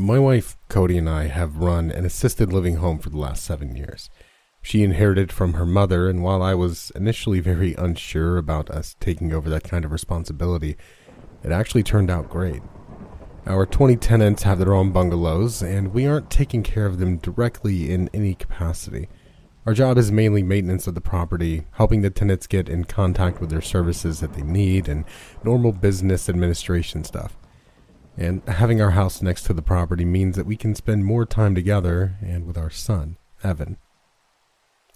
My wife, Cody, and I have run an assisted living home for the last seven years. She inherited from her mother, and while I was initially very unsure about us taking over that kind of responsibility, it actually turned out great. Our 20 tenants have their own bungalows, and we aren't taking care of them directly in any capacity. Our job is mainly maintenance of the property, helping the tenants get in contact with their services that they need, and normal business administration stuff. And having our house next to the property means that we can spend more time together and with our son, Evan.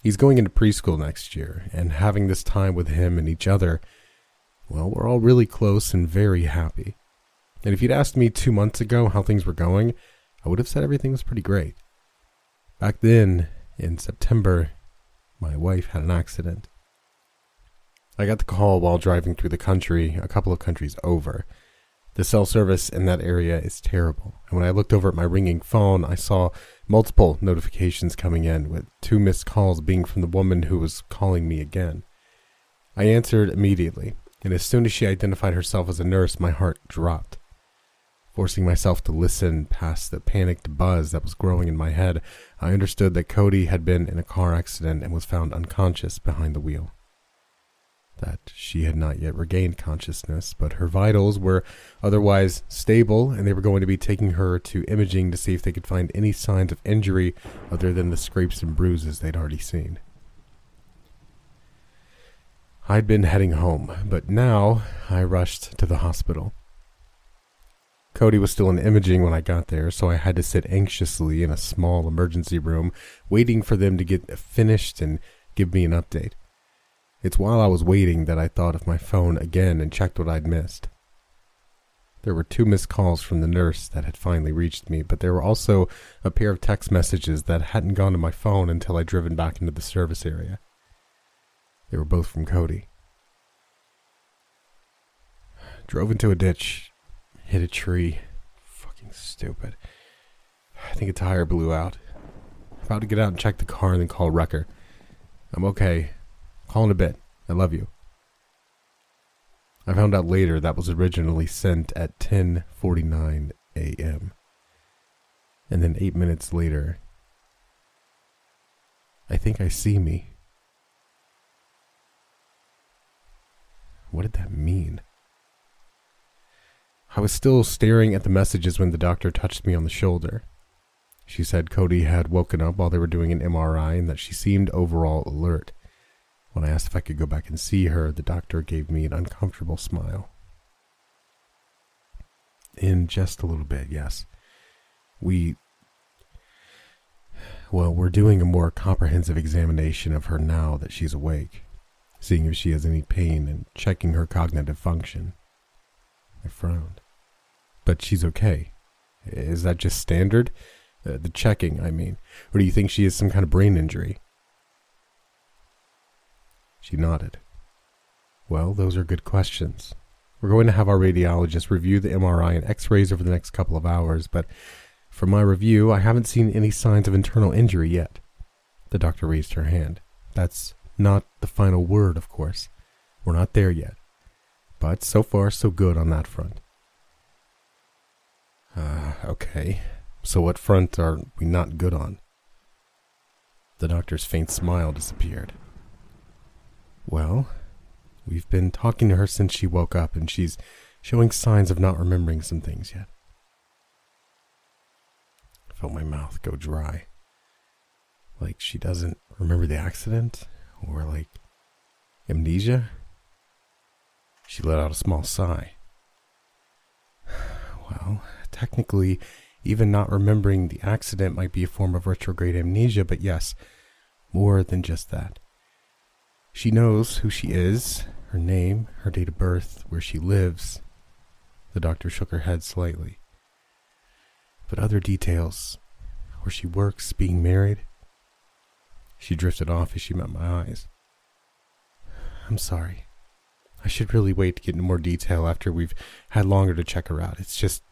He's going into preschool next year, and having this time with him and each other, well, we're all really close and very happy. And if you'd asked me two months ago how things were going, I would have said everything was pretty great. Back then, in September, my wife had an accident. I got the call while driving through the country, a couple of countries over. The cell service in that area is terrible. And when I looked over at my ringing phone, I saw multiple notifications coming in, with two missed calls being from the woman who was calling me again. I answered immediately, and as soon as she identified herself as a nurse, my heart dropped. Forcing myself to listen past the panicked buzz that was growing in my head, I understood that Cody had been in a car accident and was found unconscious behind the wheel that she had not yet regained consciousness, but her vitals were otherwise stable, and they were going to be taking her to imaging to see if they could find any signs of injury other than the scrapes and bruises they'd already seen. I'd been heading home, but now I rushed to the hospital. Cody was still in imaging when I got there, so I had to sit anxiously in a small emergency room, waiting for them to get finished and give me an update. It's while I was waiting that I thought of my phone again and checked what I'd missed. There were two missed calls from the nurse that had finally reached me, but there were also a pair of text messages that hadn't gone to my phone until I'd driven back into the service area. They were both from Cody. Drove into a ditch, hit a tree. Fucking stupid. I think a tire blew out. About to get out and check the car and then call Wrecker. I'm okay. Call in a bit. I love you. I found out later that was originally sent at 10:49 a.m. And then 8 minutes later, I think I see me. What did that mean? I was still staring at the messages when the doctor touched me on the shoulder. She said Cody had woken up while they were doing an MRI and that she seemed overall alert. When I asked if I could go back and see her, the doctor gave me an uncomfortable smile. In just a little bit, yes. We. Well, we're doing a more comprehensive examination of her now that she's awake, seeing if she has any pain and checking her cognitive function. I frowned. But she's okay. Is that just standard? Uh, the checking, I mean. Or do you think she has some kind of brain injury? She nodded. Well, those are good questions. We're going to have our radiologist review the MRI and x rays over the next couple of hours, but from my review, I haven't seen any signs of internal injury yet. The doctor raised her hand. That's not the final word, of course. We're not there yet. But so far, so good on that front. Uh, okay. So what front are we not good on? The doctor's faint smile disappeared. Well, we've been talking to her since she woke up, and she's showing signs of not remembering some things yet. I felt my mouth go dry. Like she doesn't remember the accident, or like amnesia. She let out a small sigh. Well, technically, even not remembering the accident might be a form of retrograde amnesia, but yes, more than just that. She knows who she is, her name, her date of birth, where she lives. The doctor shook her head slightly. But other details, where she works, being married, she drifted off as she met my eyes. I'm sorry. I should really wait to get into more detail after we've had longer to check her out. It's just.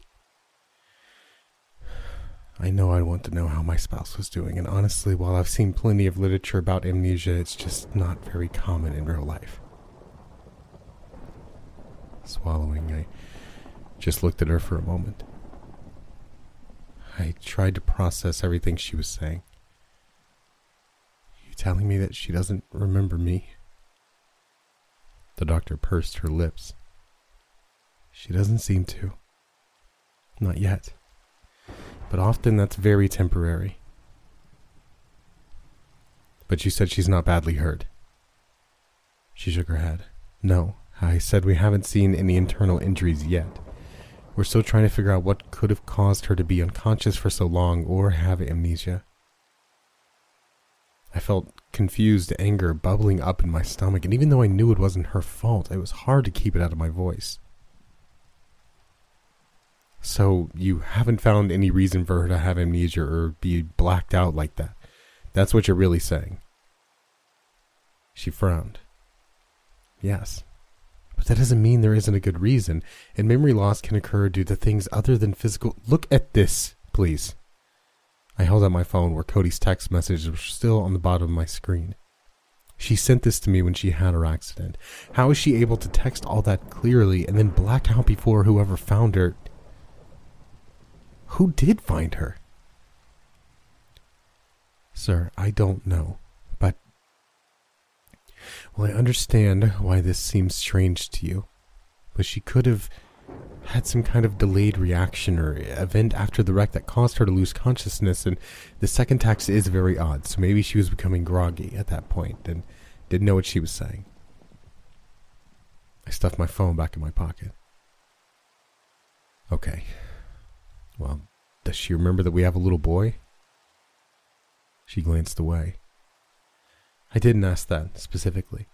I know I want to know how my spouse was doing, and honestly, while I've seen plenty of literature about amnesia, it's just not very common in real life. Swallowing, I just looked at her for a moment. I tried to process everything she was saying. You telling me that she doesn't remember me? The doctor pursed her lips. She doesn't seem to. Not yet. But often that's very temporary. But you said she's not badly hurt. She shook her head. No, I said we haven't seen any internal injuries yet. We're still trying to figure out what could have caused her to be unconscious for so long or have amnesia. I felt confused anger bubbling up in my stomach, and even though I knew it wasn't her fault, it was hard to keep it out of my voice. So, you haven't found any reason for her to have amnesia or be blacked out like that? That's what you're really saying? She frowned. Yes. But that doesn't mean there isn't a good reason, and memory loss can occur due to things other than physical. Look at this, please. I held out my phone where Cody's text messages were still on the bottom of my screen. She sent this to me when she had her accident. How is she able to text all that clearly and then black out before whoever found her? Who did find her? Sir, I don't know, but. Well, I understand why this seems strange to you, but she could have had some kind of delayed reaction or event after the wreck that caused her to lose consciousness, and the second text is very odd, so maybe she was becoming groggy at that point and didn't know what she was saying. I stuffed my phone back in my pocket. Okay. Well, does she remember that we have a little boy? She glanced away. I didn't ask that specifically.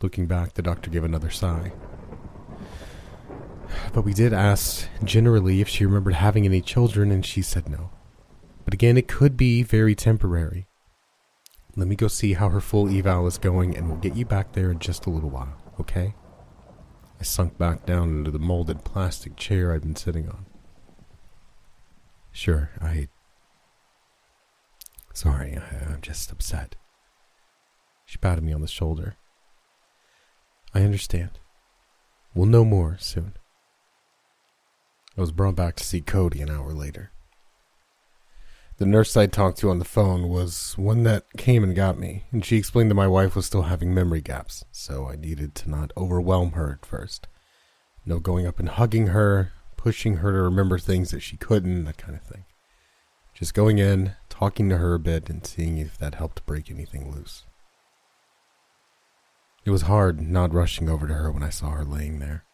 Looking back, the doctor gave another sigh. But we did ask generally if she remembered having any children, and she said no. But again, it could be very temporary. Let me go see how her full eval is going, and we'll get you back there in just a little while, okay? I sunk back down into the molded plastic chair I'd been sitting on. Sure, I. Sorry, I, I'm just upset. She patted me on the shoulder. I understand. We'll know more soon. I was brought back to see Cody an hour later. The nurse I talked to on the phone was one that came and got me, and she explained that my wife was still having memory gaps, so I needed to not overwhelm her at first. No going up and hugging her, pushing her to remember things that she couldn't, that kind of thing. Just going in, talking to her a bit, and seeing if that helped break anything loose. It was hard not rushing over to her when I saw her laying there.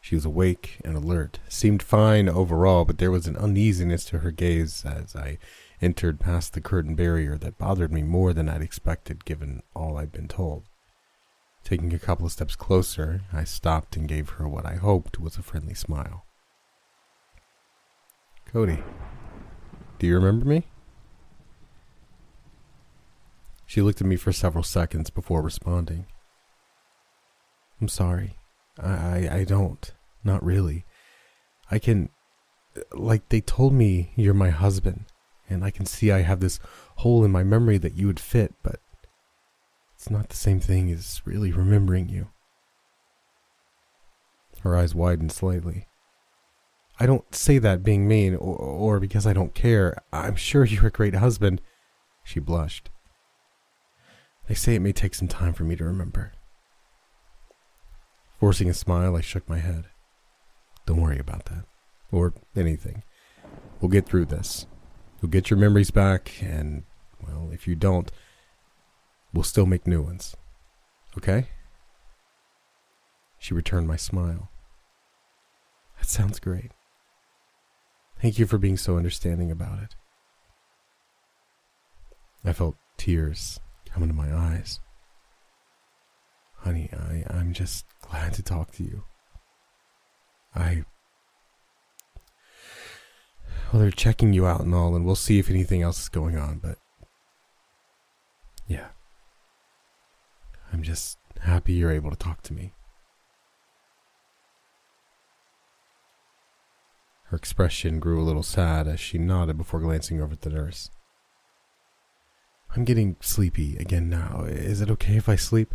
She was awake and alert, seemed fine overall, but there was an uneasiness to her gaze as I entered past the curtain barrier that bothered me more than I'd expected given all I'd been told. Taking a couple of steps closer, I stopped and gave her what I hoped was a friendly smile. Cody, do you remember me? She looked at me for several seconds before responding. I'm sorry. I, I don't. Not really. I can. Like, they told me you're my husband, and I can see I have this hole in my memory that you would fit, but it's not the same thing as really remembering you. Her eyes widened slightly. I don't say that being mean or, or because I don't care. I'm sure you're a great husband. She blushed. They say it may take some time for me to remember. Forcing a smile, I shook my head. Don't worry about that. Or anything. We'll get through this. You'll get your memories back, and, well, if you don't, we'll still make new ones. Okay? She returned my smile. That sounds great. Thank you for being so understanding about it. I felt tears come into my eyes. Honey, I, I'm just glad to talk to you. I. Well, they're checking you out and all, and we'll see if anything else is going on, but. Yeah. I'm just happy you're able to talk to me. Her expression grew a little sad as she nodded before glancing over at the nurse. I'm getting sleepy again now. Is it okay if I sleep?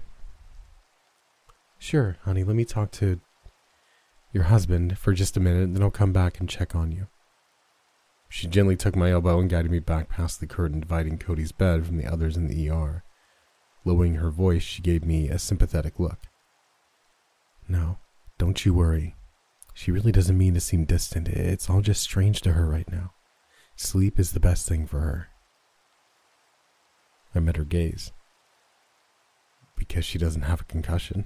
Sure, honey, let me talk to your husband for just a minute, and then I'll come back and check on you. She gently took my elbow and guided me back past the curtain dividing Cody's bed from the others in the ER. Lowering her voice, she gave me a sympathetic look. No, don't you worry. She really doesn't mean to seem distant. It's all just strange to her right now. Sleep is the best thing for her. I met her gaze. Because she doesn't have a concussion.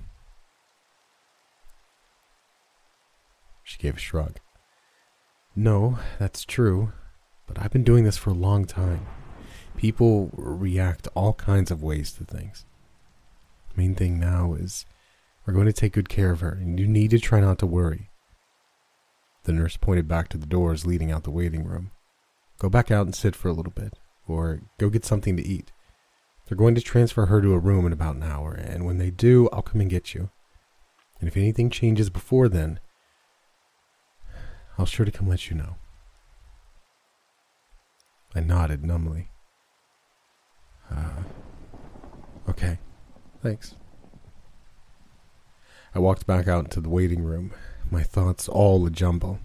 She gave a shrug. No, that's true, but I've been doing this for a long time. People react all kinds of ways to things. Main thing now is we're going to take good care of her, and you need to try not to worry. The nurse pointed back to the doors leading out the waiting room. Go back out and sit for a little bit, or go get something to eat. They're going to transfer her to a room in about an hour, and when they do, I'll come and get you. And if anything changes before then, I'll sure to come let you know. I nodded numbly. Uh, okay, thanks. I walked back out into the waiting room, my thoughts all a jumble.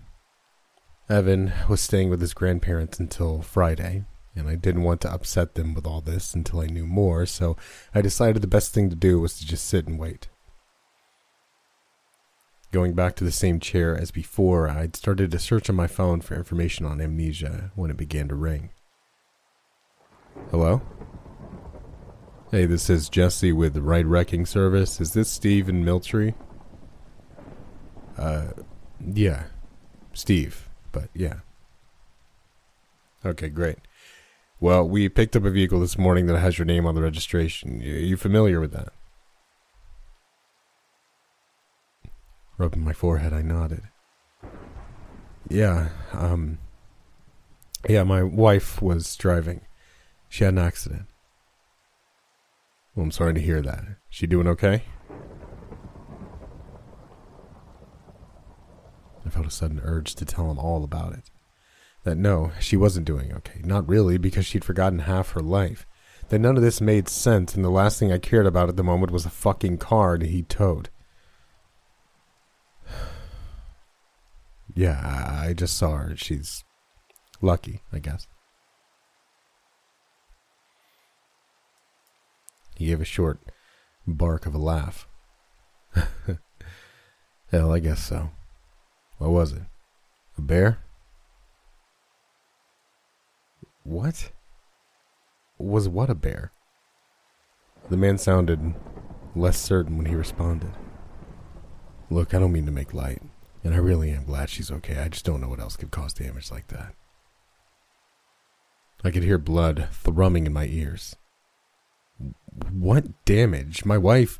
Evan was staying with his grandparents until Friday, and I didn't want to upset them with all this until I knew more, so I decided the best thing to do was to just sit and wait. Going back to the same chair as before, I'd started to search on my phone for information on amnesia when it began to ring. Hello? Hey, this is Jesse with Ride Wrecking Service. Is this Steven Miltree? Uh, yeah. Steve, but yeah. Okay, great. Well, we picked up a vehicle this morning that has your name on the registration. Are you familiar with that? Rubbing my forehead, I nodded. Yeah, um, yeah, my wife was driving. She had an accident. Well, I'm sorry to hear that. She doing okay? I felt a sudden urge to tell him all about it. That no, she wasn't doing okay. Not really, because she'd forgotten half her life. That none of this made sense, and the last thing I cared about at the moment was a fucking car he towed. yeah, I just saw her. She's lucky, I guess. He gave a short bark of a laugh. Hell, I guess so. What was it? A bear? What? Was what a bear? The man sounded less certain when he responded. Look, I don't mean to make light, and I really am glad she's okay. I just don't know what else could cause damage like that. I could hear blood thrumming in my ears. What damage? My wife,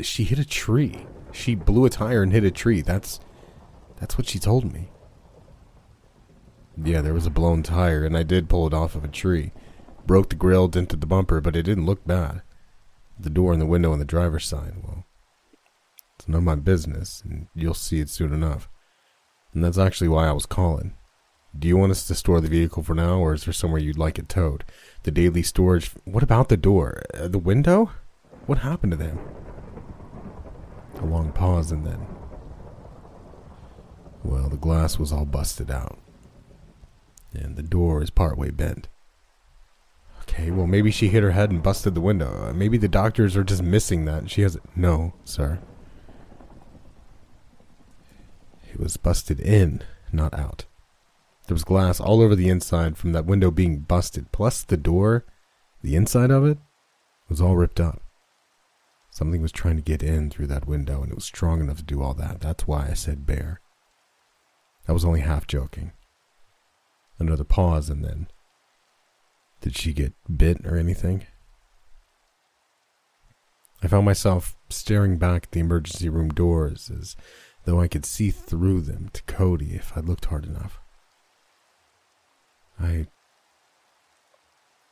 she hit a tree. She blew a tire and hit a tree. That's that's what she told me. Yeah, there was a blown tire, and I did pull it off of a tree. Broke the grille, dented the bumper, but it didn't look bad. The door and the window on the driver's side, well, it's none of my business, and you'll see it soon enough. And that's actually why I was calling. Do you want us to store the vehicle for now, or is there somewhere you'd like it towed? The daily storage. What about the door? Uh, the window? What happened to them? A long pause, and then. Well, the glass was all busted out and the door is partway bent. Okay, well, maybe she hit her head and busted the window. Uh, maybe the doctors are just missing that. She has. No, sir. It was busted in, not out. There was glass all over the inside from that window being busted, plus the door, the inside of it, was all ripped up. Something was trying to get in through that window, and it was strong enough to do all that. That's why I said bear. I was only half joking. Another pause, and then. Did she get bit or anything? I found myself staring back at the emergency room doors as though I could see through them to Cody if I looked hard enough. I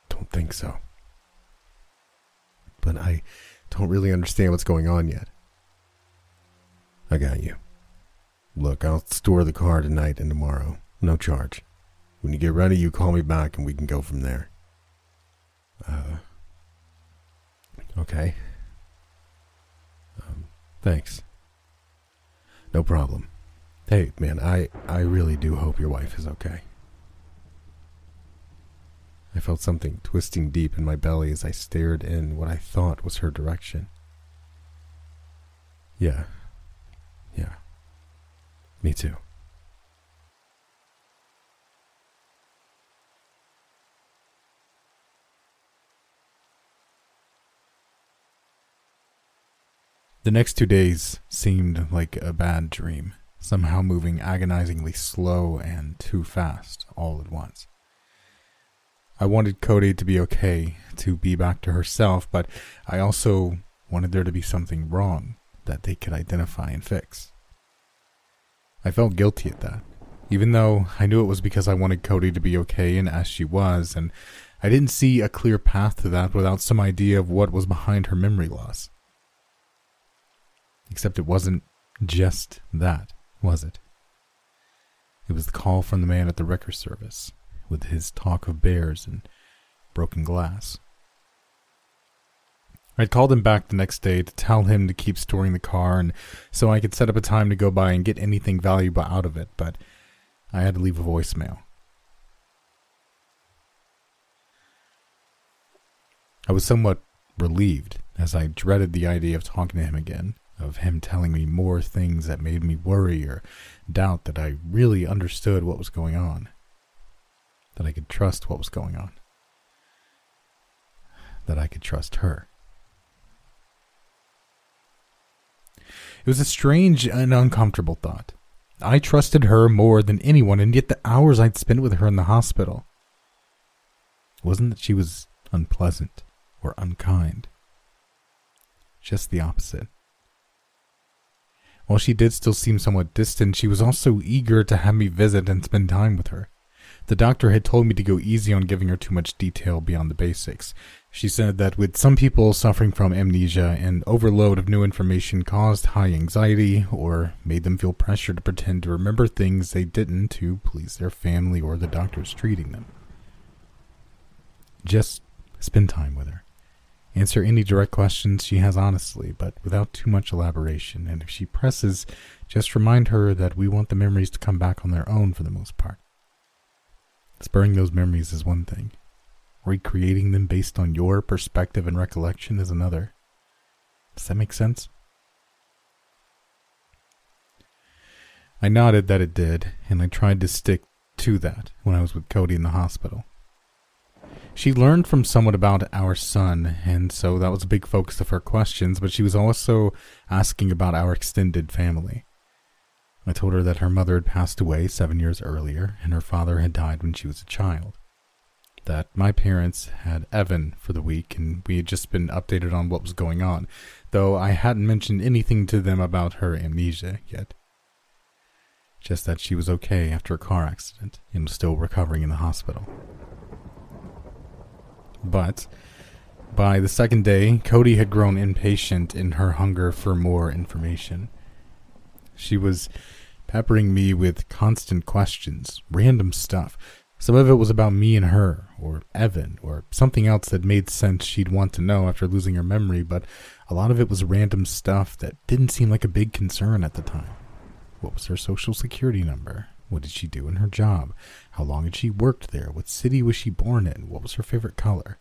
don't think so. But I don't really understand what's going on yet. I got you. Look, I'll store the car tonight and tomorrow. No charge. When you get ready, you call me back and we can go from there. Uh. Okay. Um, thanks. No problem. Hey, man, I, I really do hope your wife is okay. I felt something twisting deep in my belly as I stared in what I thought was her direction. Yeah. Yeah. Me too. The next two days seemed like a bad dream, somehow moving agonizingly slow and too fast all at once. I wanted Cody to be okay, to be back to herself, but I also wanted there to be something wrong that they could identify and fix. I felt guilty at that, even though I knew it was because I wanted Cody to be okay and as she was, and I didn't see a clear path to that without some idea of what was behind her memory loss. Except it wasn't just that, was it? It was the call from the man at the wrecker service, with his talk of bears and broken glass. I'd called him back the next day to tell him to keep storing the car and so I could set up a time to go by and get anything valuable out of it, but I had to leave a voicemail. I was somewhat relieved as I dreaded the idea of talking to him again of him telling me more things that made me worry or doubt that I really understood what was going on, that I could trust what was going on, that I could trust her. It was a strange and uncomfortable thought. I trusted her more than anyone, and yet the hours I'd spent with her in the hospital. It wasn't that she was unpleasant or unkind, just the opposite. While she did still seem somewhat distant, she was also eager to have me visit and spend time with her. The doctor had told me to go easy on giving her too much detail beyond the basics. She said that with some people suffering from amnesia, an overload of new information caused high anxiety or made them feel pressure to pretend to remember things they didn't to please their family or the doctors treating them. Just spend time with her. Answer any direct questions she has honestly, but without too much elaboration. And if she presses, just remind her that we want the memories to come back on their own for the most part. Spurring those memories is one thing, recreating them based on your perspective and recollection is another. Does that make sense? I nodded that it did, and I tried to stick to that when I was with Cody in the hospital. She learned from someone about our son, and so that was a big focus of her questions, but she was also asking about our extended family. I told her that her mother had passed away seven years earlier, and her father had died when she was a child. That my parents had Evan for the week, and we had just been updated on what was going on, though I hadn't mentioned anything to them about her amnesia yet. Just that she was okay after a car accident and was still recovering in the hospital. But by the second day, Cody had grown impatient in her hunger for more information. She was peppering me with constant questions, random stuff. Some of it was about me and her, or Evan, or something else that made sense she'd want to know after losing her memory, but a lot of it was random stuff that didn't seem like a big concern at the time. What was her social security number? What did she do in her job? How long had she worked there? What city was she born in? What was her favorite color?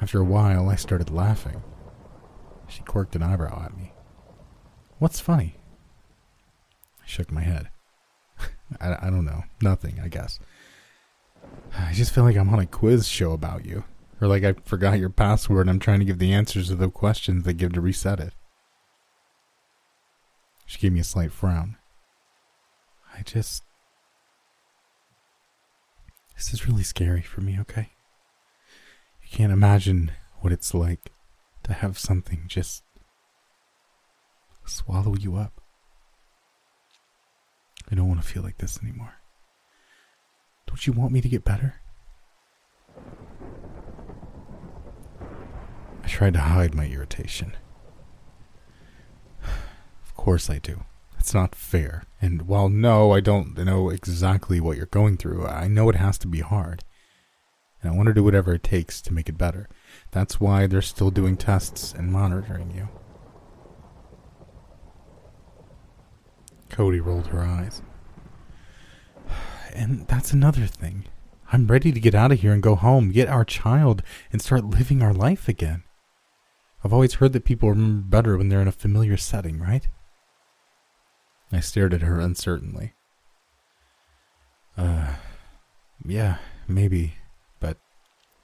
After a while, I started laughing. She quirked an eyebrow at me. What's funny? I shook my head. I, I don't know. Nothing, I guess. I just feel like I'm on a quiz show about you. Or like I forgot your password and I'm trying to give the answers to the questions they give to reset it. She gave me a slight frown. I just. This is really scary for me, okay? You can't imagine what it's like to have something just swallow you up. I don't want to feel like this anymore. Don't you want me to get better? I tried to hide my irritation. Of course I do. It's not fair. And while no, I don't know exactly what you're going through, I know it has to be hard. And I want to do whatever it takes to make it better. That's why they're still doing tests and monitoring you. Cody rolled her eyes. And that's another thing. I'm ready to get out of here and go home, get our child, and start living our life again. I've always heard that people remember better when they're in a familiar setting, right? I stared at her uncertainly. Uh, yeah, maybe, but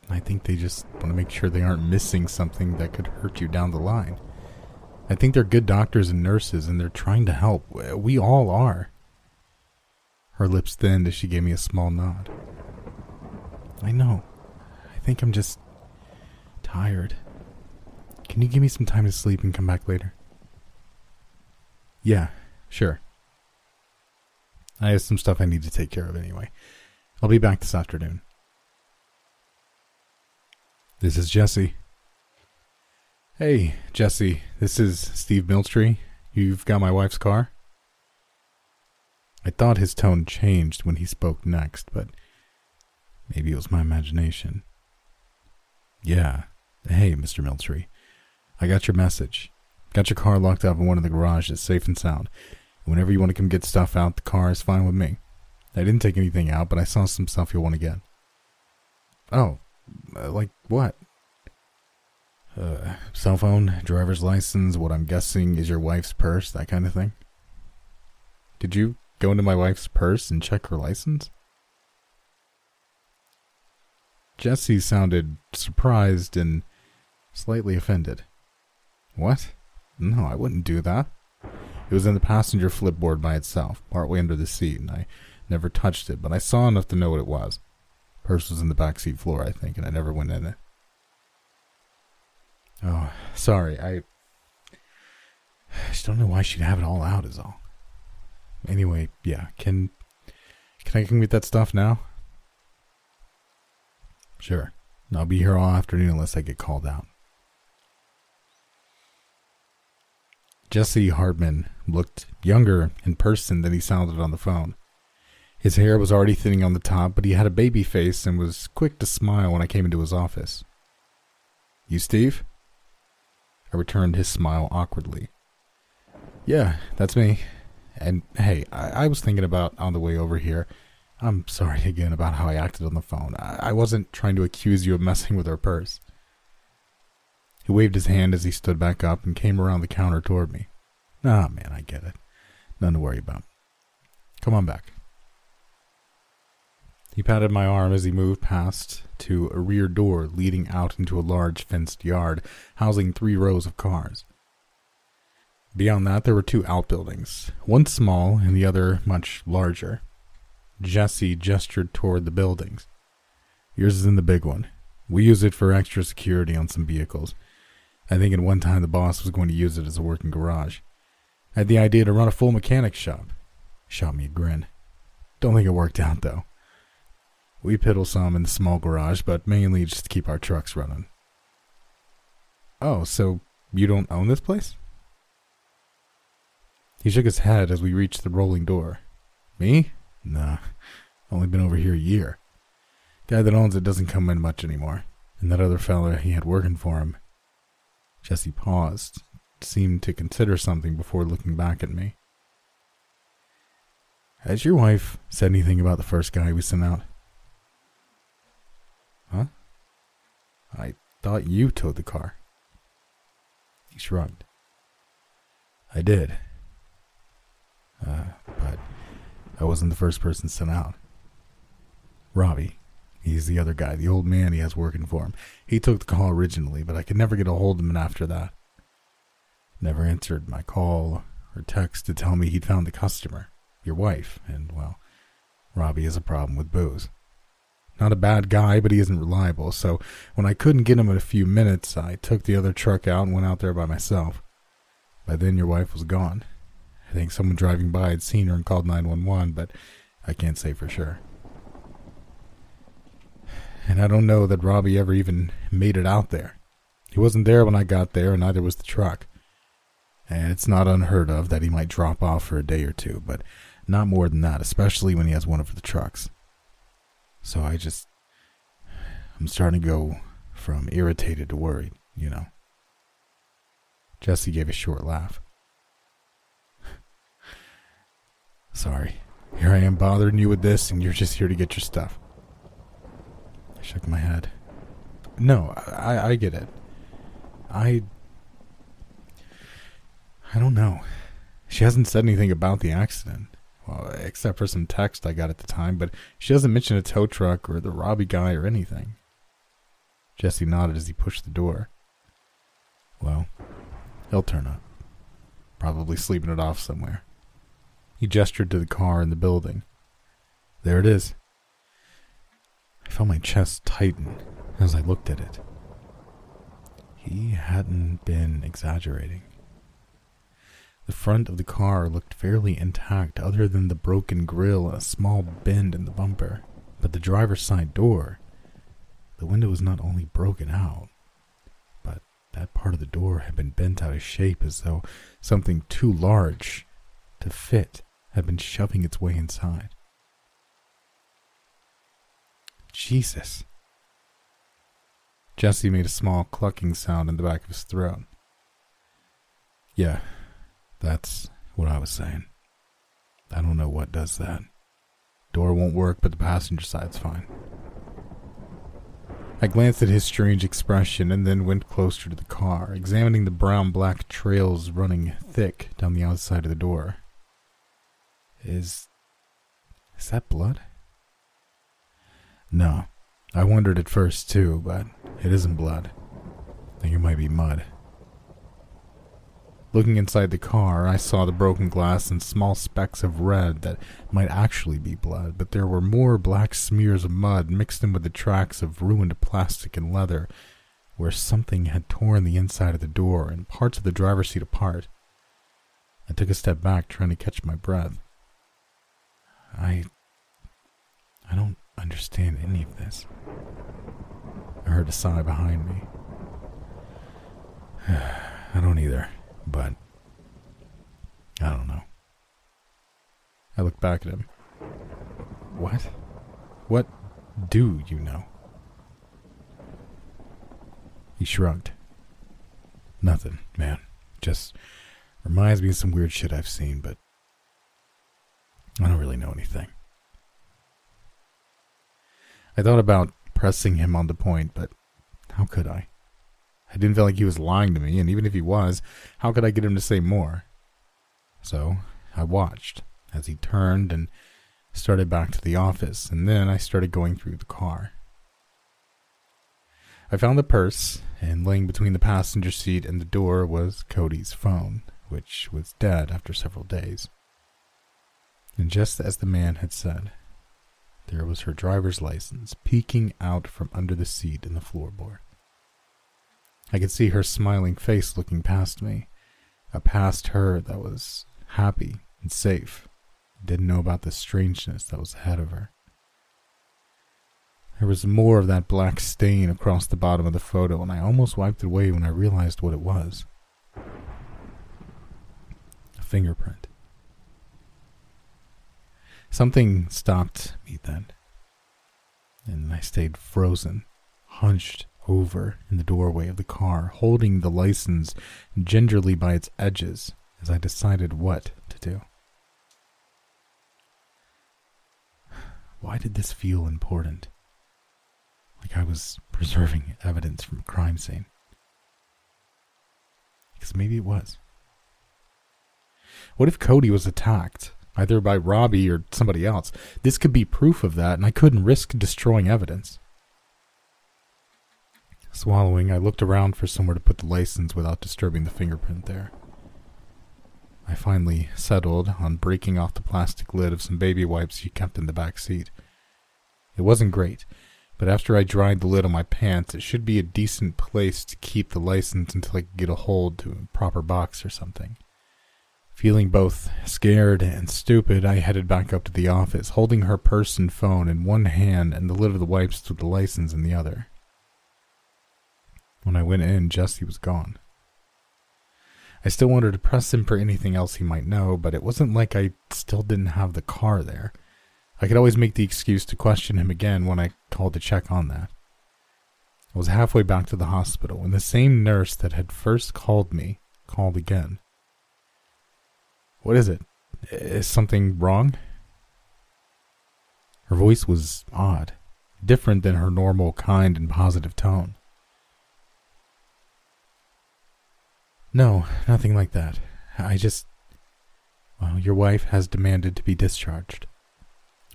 I think they just want to make sure they aren't missing something that could hurt you down the line. I think they're good doctors and nurses and they're trying to help. We all are. Her lips thinned as she gave me a small nod. I know. I think I'm just tired. Can you give me some time to sleep and come back later? Yeah, sure. I have some stuff I need to take care of anyway. I'll be back this afternoon. This is Jesse. Hey, Jesse, this is Steve Miltree. You've got my wife's car? I thought his tone changed when he spoke next, but maybe it was my imagination. Yeah. Hey, Mr. Miltree. I got your message. Got your car locked up in one of the garages, safe and sound. Whenever you want to come get stuff out, the car is fine with me. I didn't take anything out, but I saw some stuff you'll want to get. Oh, uh, like what? Uh, cell phone, driver's license, what I'm guessing is your wife's purse, that kind of thing. Did you go into my wife's purse and check her license? Jesse sounded surprised and slightly offended. What? No, I wouldn't do that. It was in the passenger flipboard by itself, partway under the seat, and I never touched it, but I saw enough to know what it was. Purse was in the back seat floor, I think, and I never went in it. Oh, sorry, I, I just don't know why she'd have it all out, is all. Anyway, yeah, can can I come get that stuff now? Sure. I'll be here all afternoon unless I get called out. Jesse Hartman looked younger in person than he sounded on the phone. His hair was already thinning on the top, but he had a baby face and was quick to smile when I came into his office. You, Steve? I returned his smile awkwardly. Yeah, that's me. And hey, I, I, was thinking about on the way over here. I'm sorry again about how I acted on the phone. I, I wasn't trying to accuse you of messing with her purse. He waved his hand as he stood back up and came around the counter toward me. Ah, man, I get it. Nothing to worry about. Come on back. He patted my arm as he moved past to a rear door leading out into a large fenced yard housing three rows of cars. Beyond that, there were two outbuildings, one small and the other much larger. Jesse gestured toward the buildings. Yours is in the big one. We use it for extra security on some vehicles. I think at one time the boss was going to use it as a working garage. I had the idea to run a full mechanic shop. Shot me a grin. Don't think it worked out though. We piddle some in the small garage, but mainly just to keep our trucks running. Oh, so you don't own this place? He shook his head as we reached the rolling door. Me? Nah. Only been over here a year. Guy that owns it doesn't come in much anymore. And that other fella he had working for him. Jesse paused, seemed to consider something before looking back at me. Has your wife said anything about the first guy we sent out? I thought you towed the car. He shrugged. I did. Uh, but I wasn't the first person sent out. Robbie. He's the other guy, the old man he has working for him. He took the call originally, but I could never get a hold of him after that. Never answered my call or text to tell me he'd found the customer, your wife, and, well, Robbie has a problem with booze. Not a bad guy, but he isn't reliable. So when I couldn't get him in a few minutes, I took the other truck out and went out there by myself. By then, your wife was gone. I think someone driving by had seen her and called 911, but I can't say for sure. And I don't know that Robbie ever even made it out there. He wasn't there when I got there, and neither was the truck. And it's not unheard of that he might drop off for a day or two, but not more than that, especially when he has one of the trucks. So I just. I'm starting to go from irritated to worried, you know. Jesse gave a short laugh. Sorry. Here I am bothering you with this, and you're just here to get your stuff. I shook my head. No, I, I get it. I I don't know. She hasn't said anything about the accident. Well, except for some text I got at the time, but she doesn't mention a tow truck or the Robbie guy or anything. Jesse nodded as he pushed the door. Well, he'll turn up. Probably sleeping it off somewhere. He gestured to the car in the building. There it is. I felt my chest tighten as I looked at it. He hadn't been exaggerating. The front of the car looked fairly intact, other than the broken grille and a small bend in the bumper. But the driver's side door, the window was not only broken out, but that part of the door had been bent out of shape as though something too large to fit had been shoving its way inside. Jesus. Jesse made a small clucking sound in the back of his throat. Yeah, that's what I was saying. I don't know what does that. Door won't work, but the passenger side's fine. I glanced at his strange expression and then went closer to the car, examining the brown black trails running thick down the outside of the door. Is. is that blood? No. I wondered at first too, but it isn't blood. I think it might be mud. Looking inside the car, I saw the broken glass and small specks of red that might actually be blood, but there were more black smears of mud mixed in with the tracks of ruined plastic and leather, where something had torn the inside of the door and parts of the driver's seat apart. I took a step back, trying to catch my breath. I. I don't understand any of this. I heard a sigh behind me. I don't either but I don't know. I looked back at him. What? What do you know? He shrugged. Nothing, man. Just reminds me of some weird shit I've seen, but I don't really know anything. I thought about pressing him on the point, but how could I? I didn't feel like he was lying to me, and even if he was, how could I get him to say more? So I watched as he turned and started back to the office, and then I started going through the car. I found the purse, and laying between the passenger seat and the door was Cody's phone, which was dead after several days. And just as the man had said, there was her driver's license peeking out from under the seat in the floorboard. I could see her smiling face looking past me, a past her that was happy and safe, didn't know about the strangeness that was ahead of her. There was more of that black stain across the bottom of the photo, and I almost wiped it away when I realized what it was a fingerprint. Something stopped me then, and I stayed frozen, hunched over in the doorway of the car, holding the license gingerly by its edges as I decided what to do. Why did this feel important? Like I was preserving evidence from a crime scene. Because maybe it was. What if Cody was attacked, either by Robbie or somebody else? This could be proof of that, and I couldn't risk destroying evidence. Swallowing, I looked around for somewhere to put the license without disturbing the fingerprint there. I finally settled on breaking off the plastic lid of some baby wipes she kept in the back seat. It wasn't great, But after I dried the lid on my pants, it should be a decent place to keep the license until I could get a hold to a proper box or something. Feeling both scared and stupid, I headed back up to the office, holding her purse and phone in one hand and the lid of the wipes with the license in the other. When I went in, Jesse was gone. I still wanted to press him for anything else he might know, but it wasn't like I still didn't have the car there. I could always make the excuse to question him again when I called to check on that. I was halfway back to the hospital when the same nurse that had first called me called again. What is it? Is something wrong? Her voice was odd, different than her normal kind and positive tone. No, nothing like that. I just. Well, your wife has demanded to be discharged.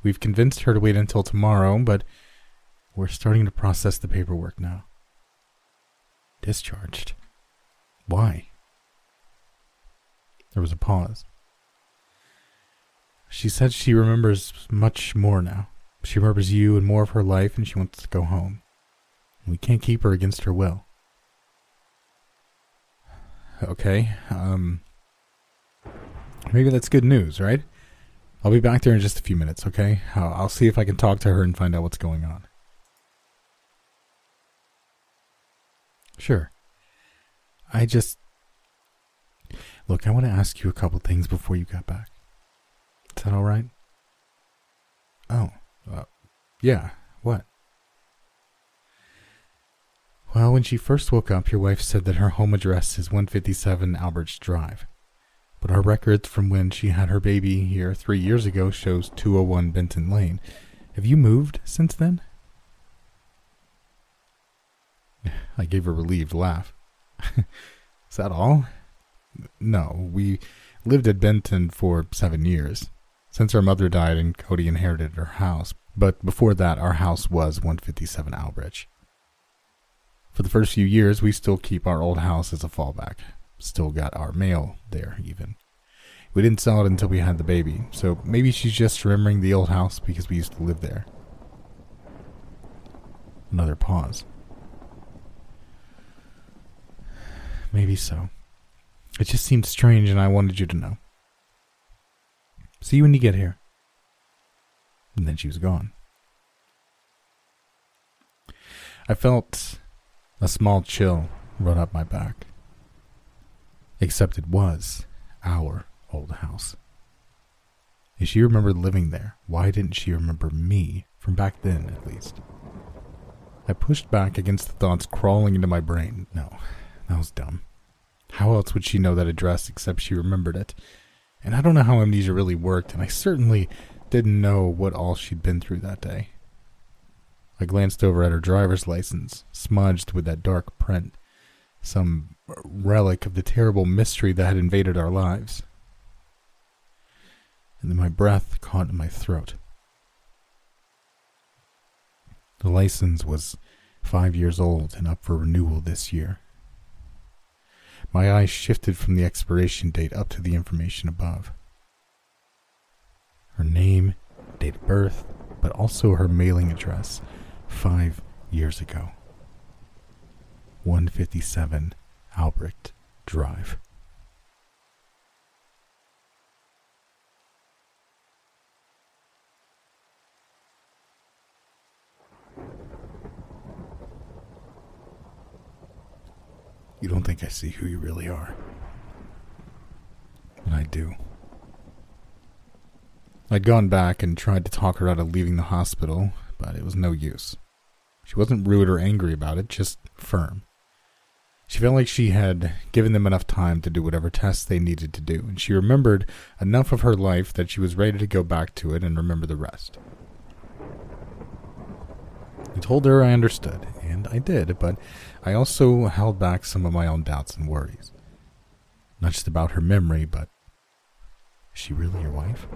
We've convinced her to wait until tomorrow, but we're starting to process the paperwork now. Discharged? Why? There was a pause. She said she remembers much more now. She remembers you and more of her life, and she wants to go home. We can't keep her against her will. Okay, um. Maybe that's good news, right? I'll be back there in just a few minutes, okay? I'll, I'll see if I can talk to her and find out what's going on. Sure. I just. Look, I want to ask you a couple things before you got back. Is that all right? Oh, uh, yeah. What? Well, when she first woke up, your wife said that her home address is 157 Alberts Drive. But our records from when she had her baby here three years ago shows 201 Benton Lane. Have you moved since then? I gave a relieved laugh. is that all? No, we lived at Benton for seven years. Since our mother died and Cody inherited her house, but before that, our house was 157 Albridge. For the first few years, we still keep our old house as a fallback. Still got our mail there, even. We didn't sell it until we had the baby, so maybe she's just remembering the old house because we used to live there. Another pause. Maybe so. It just seemed strange and I wanted you to know. See you when you get here. And then she was gone. I felt a small chill run up my back. Except it was our old house. If she remembered living there, why didn't she remember me, from back then at least? I pushed back against the thoughts crawling into my brain. No, that was dumb. How else would she know that address except she remembered it? And I don't know how amnesia really worked, and I certainly didn't know what all she'd been through that day. I glanced over at her driver's license, smudged with that dark print, some relic of the terrible mystery that had invaded our lives. And then my breath caught in my throat. The license was five years old and up for renewal this year. My eyes shifted from the expiration date up to the information above. Her name, date of birth, but also her mailing address five years ago. 157 Albrecht Drive. You don't think I see who you really are. But I do. I'd gone back and tried to talk her out of leaving the hospital, but it was no use. She wasn't rude or angry about it, just firm. She felt like she had given them enough time to do whatever tests they needed to do, and she remembered enough of her life that she was ready to go back to it and remember the rest. I told her I understood, and I did, but I also held back some of my own doubts and worries. Not just about her memory, but is she really your wife?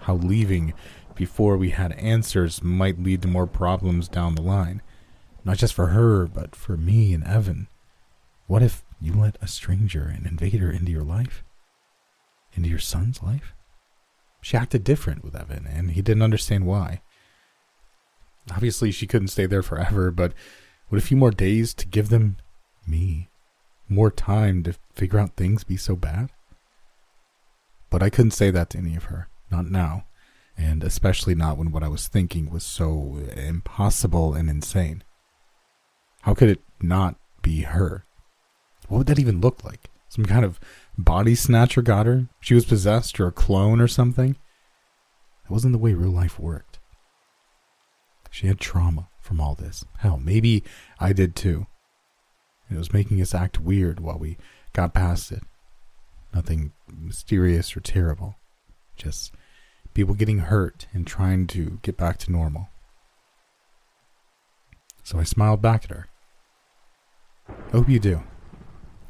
How leaving before we had answers might lead to more problems down the line. Not just for her, but for me and Evan. What if you let a stranger, an invader, into your life? Into your son's life? She acted different with Evan, and he didn't understand why. Obviously, she couldn't stay there forever, but would a few more days to give them me more time to figure out things be so bad? But I couldn't say that to any of her, not now, and especially not when what I was thinking was so impossible and insane. How could it not be her? What would that even look like? Some kind of body snatcher got her? She was possessed or a clone or something? That wasn't the way real life worked. She had trauma from all this. Hell, maybe I did too. It was making us act weird while we got past it. Nothing mysterious or terrible. Just people getting hurt and trying to get back to normal. So I smiled back at her. I hope you do.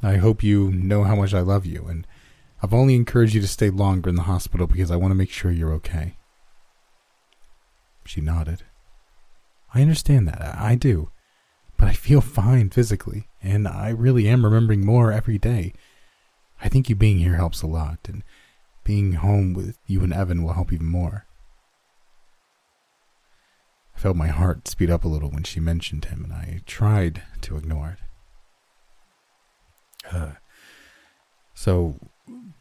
I hope you know how much I love you, and I've only encouraged you to stay longer in the hospital because I want to make sure you're okay. She nodded. I understand that. I do. But I feel fine physically, and I really am remembering more every day. I think you being here helps a lot, and being home with you and Evan will help even more. I felt my heart speed up a little when she mentioned him, and I tried to ignore it. Uh, so,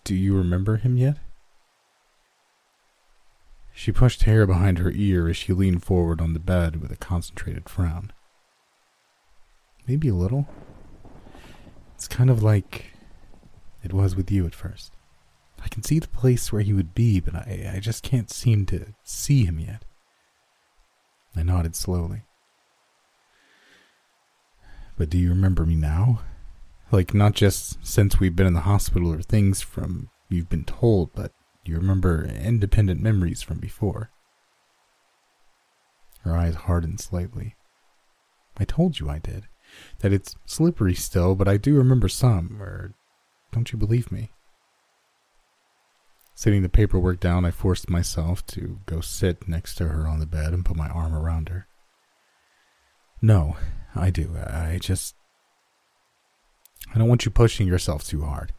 do you remember him yet? She pushed hair behind her ear as she leaned forward on the bed with a concentrated frown. Maybe a little. It's kind of like it was with you at first. I can see the place where he would be, but I, I just can't seem to see him yet. I nodded slowly. But do you remember me now? Like, not just since we've been in the hospital or things from you've been told, but you remember independent memories from before. Her eyes hardened slightly. I told you I did. That it's slippery still, but I do remember some, or don't you believe me? Sitting the paperwork down, I forced myself to go sit next to her on the bed and put my arm around her. No, I do. I just. I don't want you pushing yourself too hard.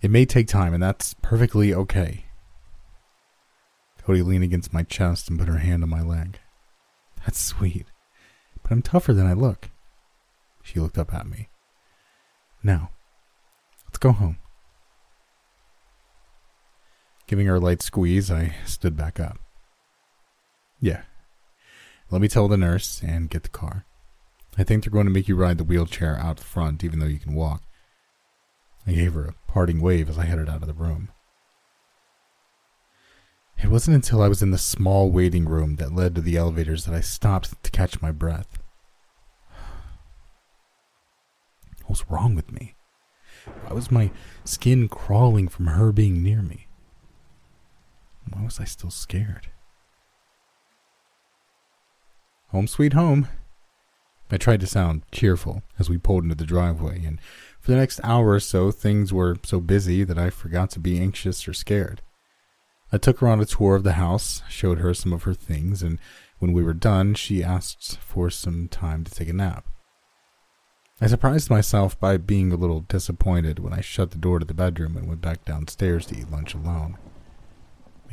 It may take time, and that's perfectly okay. Cody leaned against my chest and put her hand on my leg. That's sweet, but I'm tougher than I look. She looked up at me. Now, let's go home. Giving her a light squeeze, I stood back up. Yeah. Let me tell the nurse and get the car. I think they're going to make you ride the wheelchair out front, even though you can walk. I gave her a parting wave as I headed out of the room. It wasn't until I was in the small waiting room that led to the elevators that I stopped to catch my breath. What was wrong with me? Why was my skin crawling from her being near me? Why was I still scared? Home sweet home. I tried to sound cheerful as we pulled into the driveway, and for the next hour or so, things were so busy that I forgot to be anxious or scared. I took her on a tour of the house, showed her some of her things, and when we were done, she asked for some time to take a nap. I surprised myself by being a little disappointed when I shut the door to the bedroom and went back downstairs to eat lunch alone.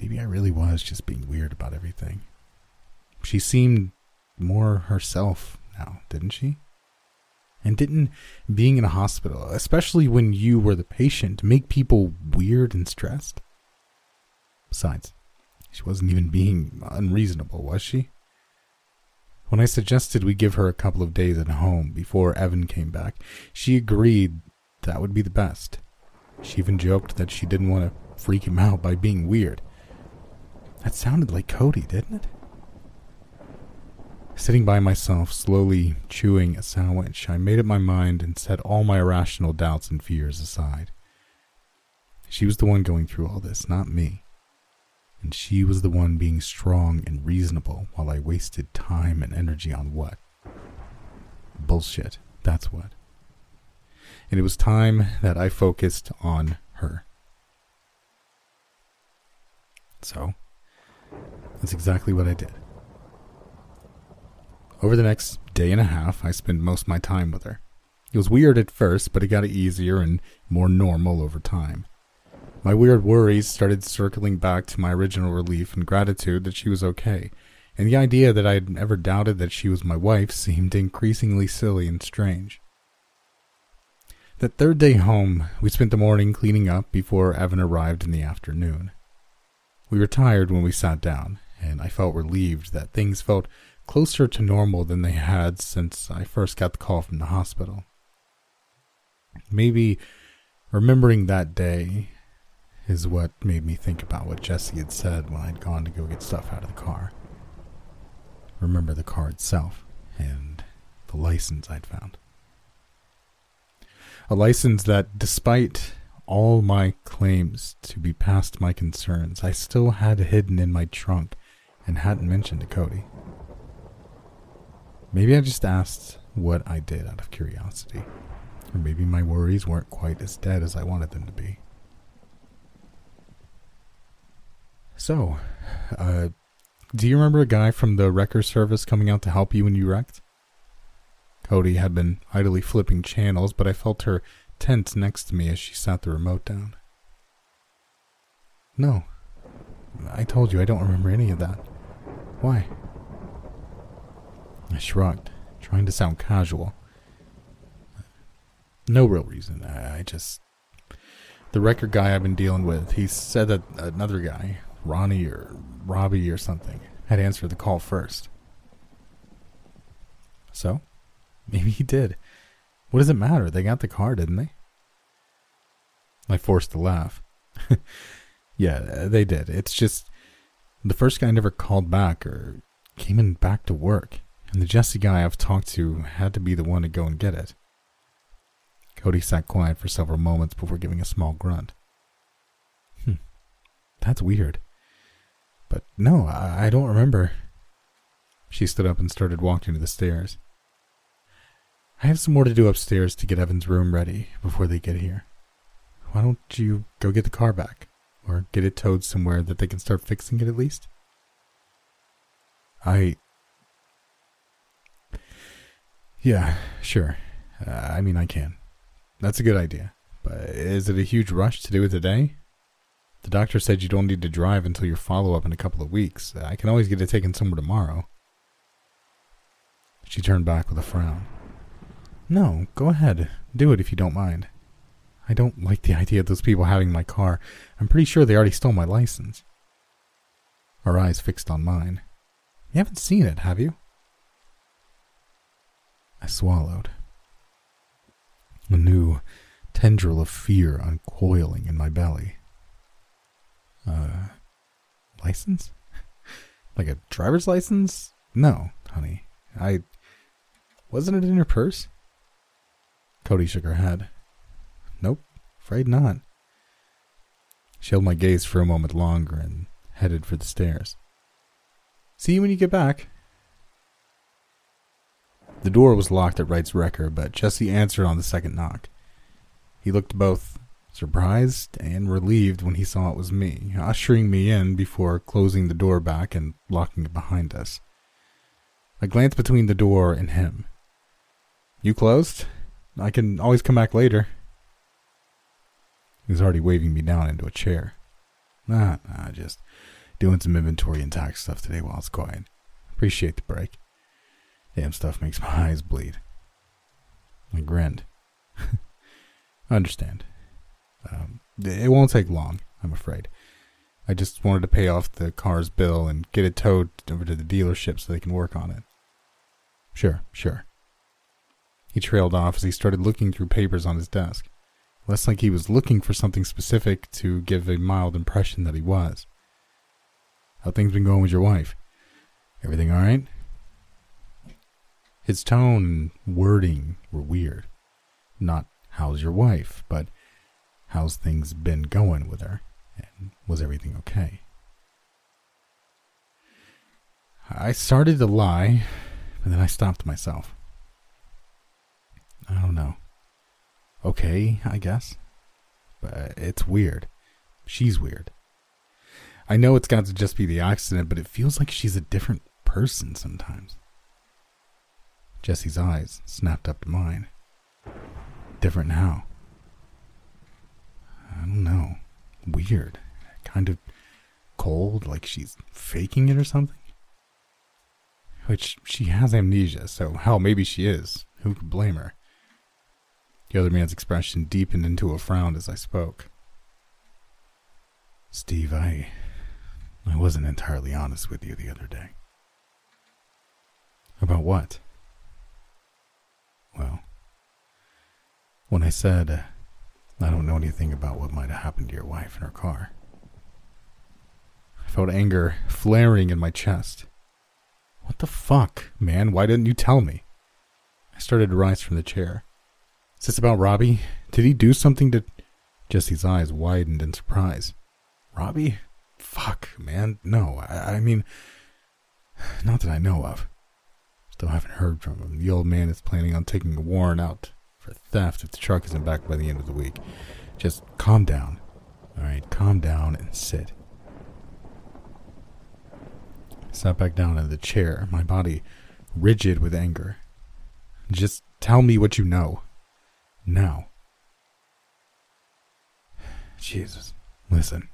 Maybe I really was just being weird about everything. She seemed more herself now, didn't she? And didn't being in a hospital, especially when you were the patient, make people weird and stressed? Besides, she wasn't even being unreasonable, was she? When I suggested we give her a couple of days at home before Evan came back, she agreed that would be the best. She even joked that she didn't want to freak him out by being weird. That sounded like Cody, didn't it? Sitting by myself, slowly chewing a sandwich, I made up my mind and set all my irrational doubts and fears aside. She was the one going through all this, not me. And she was the one being strong and reasonable while I wasted time and energy on what? Bullshit, that's what. And it was time that I focused on her. So, that's exactly what I did. Over the next day and a half, I spent most of my time with her. It was weird at first, but it got easier and more normal over time. My weird worries started circling back to my original relief and gratitude that she was okay, and the idea that I had ever doubted that she was my wife seemed increasingly silly and strange. That third day home, we spent the morning cleaning up before Evan arrived in the afternoon. We were tired when we sat down, and I felt relieved that things felt closer to normal than they had since I first got the call from the hospital. Maybe remembering that day is what made me think about what Jesse had said when I'd gone to go get stuff out of the car. Remember the car itself and the license I'd found. A license that, despite all my claims to be past my concerns, I still had hidden in my trunk and hadn't mentioned to Cody. Maybe I just asked what I did out of curiosity. Or maybe my worries weren't quite as dead as I wanted them to be. So, uh, do you remember a guy from the wrecker service coming out to help you when you wrecked? Cody had been idly flipping channels, but I felt her tense next to me as she sat the remote down. No. I told you I don't remember any of that. Why? I shrugged, trying to sound casual. No real reason. I, just. The record guy I've been dealing with, he said that another guy, Ronnie or Robbie or something, had answered the call first. So? Maybe he did. What does it matter? They got the car, didn't they? I forced a laugh. yeah, they did. It's just the first guy never called back or came in back to work, and the Jesse guy I've talked to had to be the one to go and get it. Cody sat quiet for several moments before giving a small grunt. Hmm, that's weird. But no, I, I don't remember. She stood up and started walking to the stairs. I have some more to do upstairs to get Evan's room ready before they get here. Why don't you go get the car back? Or get it towed somewhere that they can start fixing it at least? I. Yeah, sure. Uh, I mean, I can. That's a good idea. But is it a huge rush to do it today? The doctor said you don't need to drive until your follow up in a couple of weeks. I can always get it taken somewhere tomorrow. She turned back with a frown. No, go ahead. Do it if you don't mind. I don't like the idea of those people having my car. I'm pretty sure they already stole my license. Her eyes fixed on mine. You haven't seen it, have you? I swallowed. A new tendril of fear uncoiling in my belly. Uh, license? like a driver's license? No, honey. I. Wasn't it in your purse? Cody shook her head. Nope, afraid not. She held my gaze for a moment longer and headed for the stairs. See you when you get back. The door was locked at Wright's wrecker, but Jesse answered on the second knock. He looked both surprised and relieved when he saw it was me, ushering me in before closing the door back and locking it behind us. I glanced between the door and him. You closed? I can always come back later. He was already waving me down into a chair. Nah, nah, just doing some inventory and tax stuff today while it's quiet. Appreciate the break. Damn stuff makes my eyes bleed. I grinned. I understand. Um, it won't take long, I'm afraid. I just wanted to pay off the car's bill and get it towed over to the dealership so they can work on it. Sure, sure. He trailed off as he started looking through papers on his desk, less like he was looking for something specific to give a mild impression that he was. How things been going with your wife? Everything all right? His tone and wording were weird. Not how's your wife, but how's things been going with her? And was everything okay? I started to lie, but then I stopped myself. I don't know. Okay, I guess. But it's weird. She's weird. I know it's got to just be the accident, but it feels like she's a different person sometimes. Jesse's eyes snapped up to mine. Different how? I don't know. Weird. Kind of cold, like she's faking it or something. Which she has amnesia, so hell, maybe she is. Who could blame her? The other man's expression deepened into a frown as I spoke. Steve, I. I wasn't entirely honest with you the other day. About what? Well, when I said uh, I don't know anything about what might have happened to your wife in her car, I felt anger flaring in my chest. What the fuck, man? Why didn't you tell me? I started to rise from the chair. Is this about Robbie? Did he do something to. Jesse's eyes widened in surprise. Robbie? Fuck, man. No, I, I mean. Not that I know of. Still haven't heard from him. The old man is planning on taking a warrant out for theft if the truck isn't back by the end of the week. Just calm down. Alright, calm down and sit. I sat back down in the chair, my body rigid with anger. Just tell me what you know. Now. Jesus. Listen.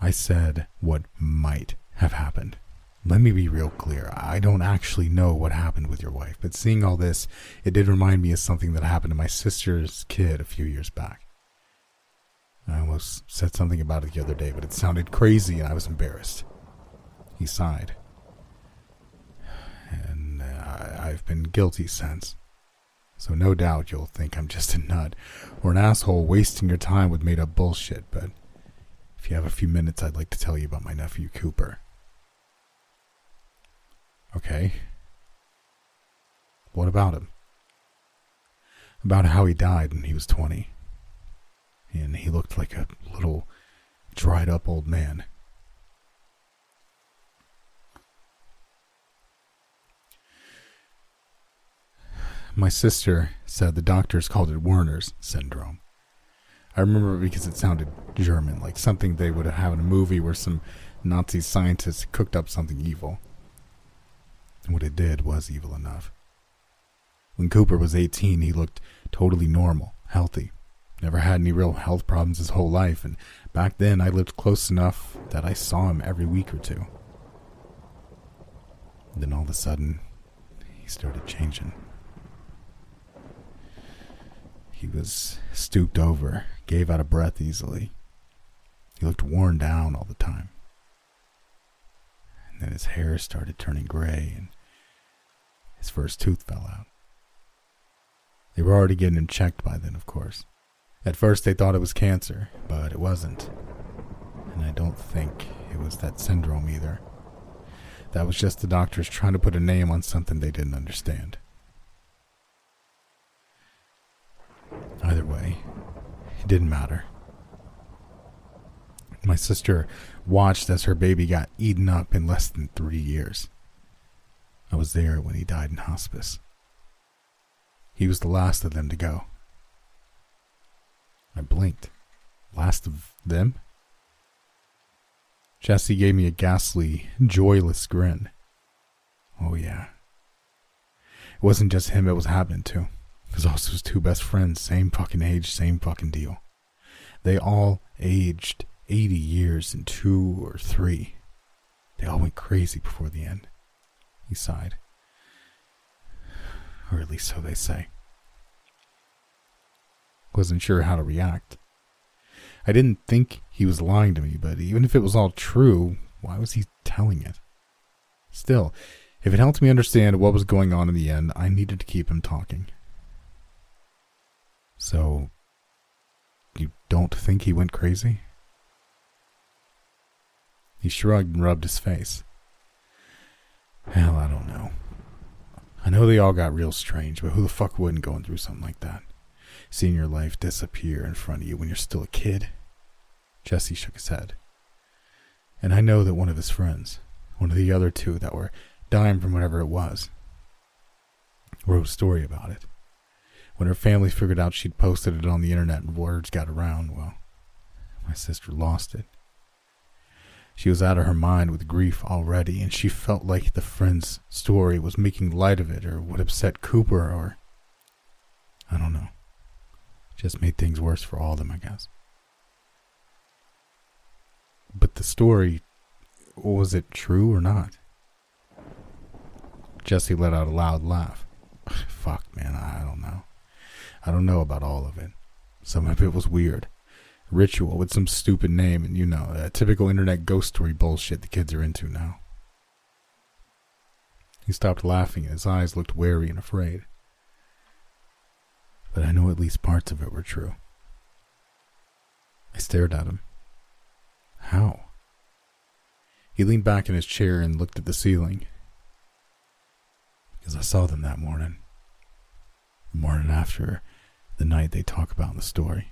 I said what might have happened. Let me be real clear. I don't actually know what happened with your wife, but seeing all this, it did remind me of something that happened to my sister's kid a few years back. I almost said something about it the other day, but it sounded crazy and I was embarrassed. He sighed. And uh, I've been guilty since. So no doubt you'll think I'm just a nut or an asshole wasting your time with made up bullshit, but if you have a few minutes, I'd like to tell you about my nephew Cooper. Okay. What about him? About how he died when he was 20. And he looked like a little dried up old man. My sister said the doctors called it Werner's syndrome. I remember it because it sounded German, like something they would have in a movie where some Nazi scientists cooked up something evil. And what it did was evil enough. When Cooper was 18, he looked totally normal, healthy. Never had any real health problems his whole life, and back then I lived close enough that I saw him every week or two. then all of a sudden, he started changing. He was stooped over, gave out a breath easily. He looked worn down all the time. And then his hair started turning gray, and his first tooth fell out. They were already getting him checked by then, of course. At first, they thought it was cancer, but it wasn't. And I don't think it was that syndrome either. That was just the doctors trying to put a name on something they didn't understand. Either way, it didn't matter. My sister watched as her baby got eaten up in less than three years. I was there when he died in hospice. He was the last of them to go. I blinked. Last of them? Jesse gave me a ghastly, joyless grin. Oh, yeah. It wasn't just him it was happening to. Was also his two best friends, same fucking age, same fucking deal. They all aged 80 years in two or three. They all went crazy before the end. He sighed. Or at least so they say. Wasn't sure how to react. I didn't think he was lying to me, but even if it was all true, why was he telling it? Still, if it helped me understand what was going on in the end, I needed to keep him talking. So, you don't think he went crazy? He shrugged and rubbed his face. Hell, I don't know. I know they all got real strange, but who the fuck wouldn't going through something like that? Seeing your life disappear in front of you when you're still a kid? Jesse shook his head. And I know that one of his friends, one of the other two that were dying from whatever it was, wrote a story about it. When her family figured out she'd posted it on the internet and words got around, well, my sister lost it. She was out of her mind with grief already, and she felt like the friend's story was making light of it or would upset Cooper or. I don't know. Just made things worse for all of them, I guess. But the story, was it true or not? Jesse let out a loud laugh. Fuck, man, I don't know. I don't know about all of it. Some of it was weird. Ritual with some stupid name, and you know, that typical internet ghost story bullshit the kids are into now. He stopped laughing, and his eyes looked wary and afraid. But I know at least parts of it were true. I stared at him. How? He leaned back in his chair and looked at the ceiling. Because I saw them that morning. The morning after the night they talk about in the story.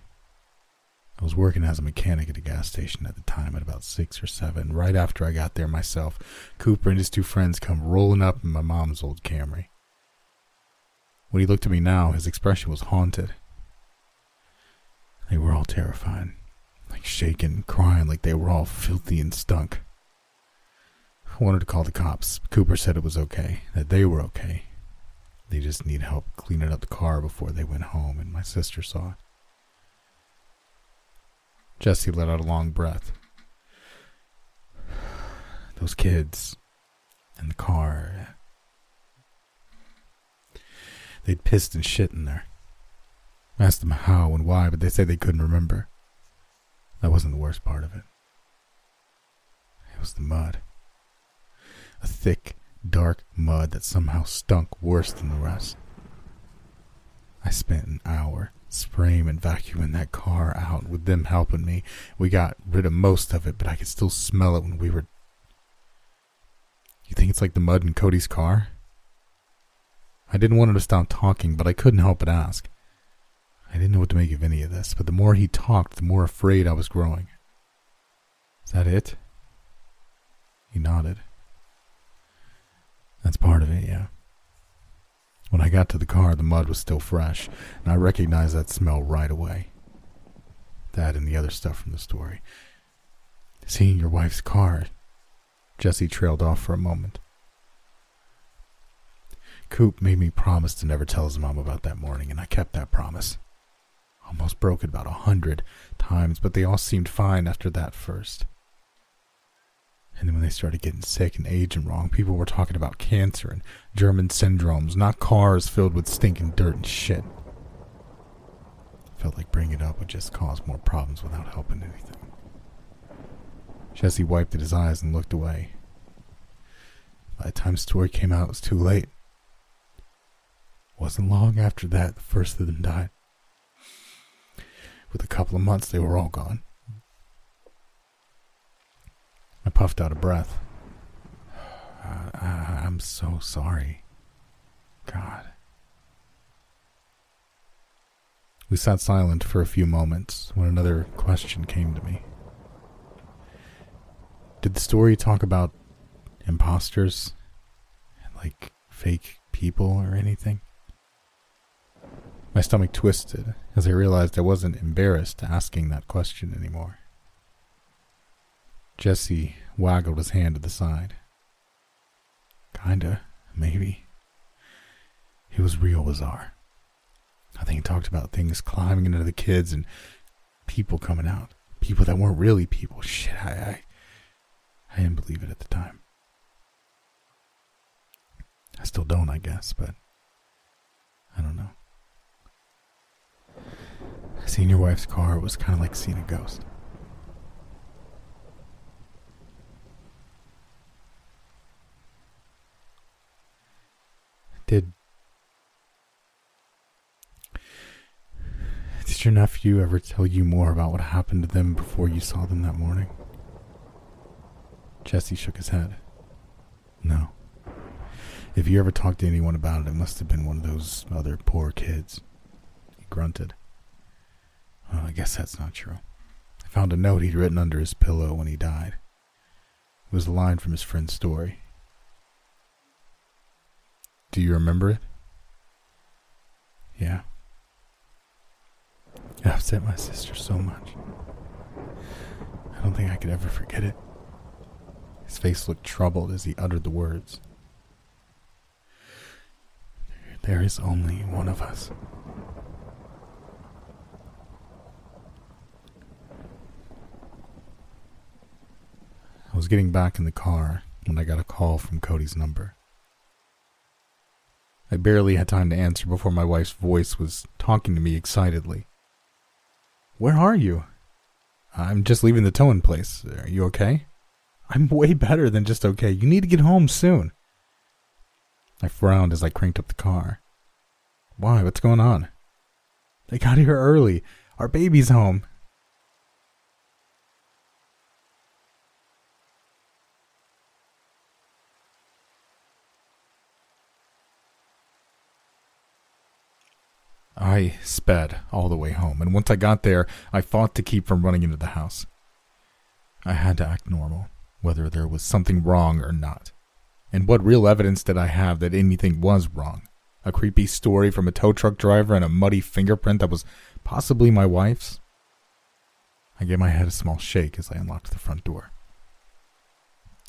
I was working as a mechanic at a gas station at the time at about six or seven. Right after I got there myself, Cooper and his two friends come rolling up in my mom's old Camry. When he looked at me now, his expression was haunted. They were all terrified, like shaking, crying like they were all filthy and stunk. I wanted to call the cops. Cooper said it was okay, that they were okay. They just need help cleaning up the car before they went home, and my sister saw it. Jesse let out a long breath. Those kids and the car. They'd pissed and shit in there. I asked them how and why, but they said they couldn't remember. That wasn't the worst part of it. It was the mud. A thick, dark mud that somehow stunk worse than the rest. I spent an hour spraying and vacuuming that car out with them helping me. We got rid of most of it, but I could still smell it when we were. You think it's like the mud in Cody's car? I didn't want him to stop talking, but I couldn't help but ask. I didn't know what to make of any of this, but the more he talked, the more afraid I was growing. Is that it? He nodded. That's part of it, yeah. When I got to the car, the mud was still fresh, and I recognized that smell right away. That and the other stuff from the story. Seeing your wife's car, Jesse trailed off for a moment. Coop made me promise to never tell his mom about that morning, and I kept that promise. Almost broke it about a hundred times, but they all seemed fine after that first. And then when they started getting sick and aging wrong, people were talking about cancer and German syndromes, not cars filled with stinking dirt and shit. I Felt like bringing it up would just cause more problems without helping anything. Jesse wiped at his eyes and looked away. By the time the story came out, it was too late. Wasn't long after that the first of them died. With a couple of months, they were all gone. I puffed out a breath. Uh, I'm so sorry. God. We sat silent for a few moments when another question came to me. Did the story talk about imposters? Like fake people or anything? My stomach twisted as I realized I wasn't embarrassed asking that question anymore. Jesse waggled his hand to the side. Kinda, maybe. It was real bizarre. I think he talked about things climbing into the kids and people coming out. People that weren't really people. Shit, I, I, I didn't believe it at the time. I still don't, I guess, but I don't know. Seeing your wife's car was kind of like seeing a ghost. Did Did your nephew ever tell you more about what happened to them before you saw them that morning? Jesse shook his head. No. If you ever talked to anyone about it, it must have been one of those other poor kids. He grunted. Well, I guess that's not true. I found a note he'd written under his pillow when he died. It was a line from his friend's story. Do you remember it? Yeah. It upset my sister so much. I don't think I could ever forget it. His face looked troubled as he uttered the words. There is only one of us. I was getting back in the car when I got a call from Cody's number. I barely had time to answer before my wife's voice was talking to me excitedly. Where are you? I'm just leaving the towing place. Are you okay? I'm way better than just okay. You need to get home soon. I frowned as I cranked up the car. Why? What's going on? They got here early. Our baby's home. I sped all the way home, and once I got there, I fought to keep from running into the house. I had to act normal, whether there was something wrong or not. And what real evidence did I have that anything was wrong? A creepy story from a tow truck driver and a muddy fingerprint that was possibly my wife's? I gave my head a small shake as I unlocked the front door.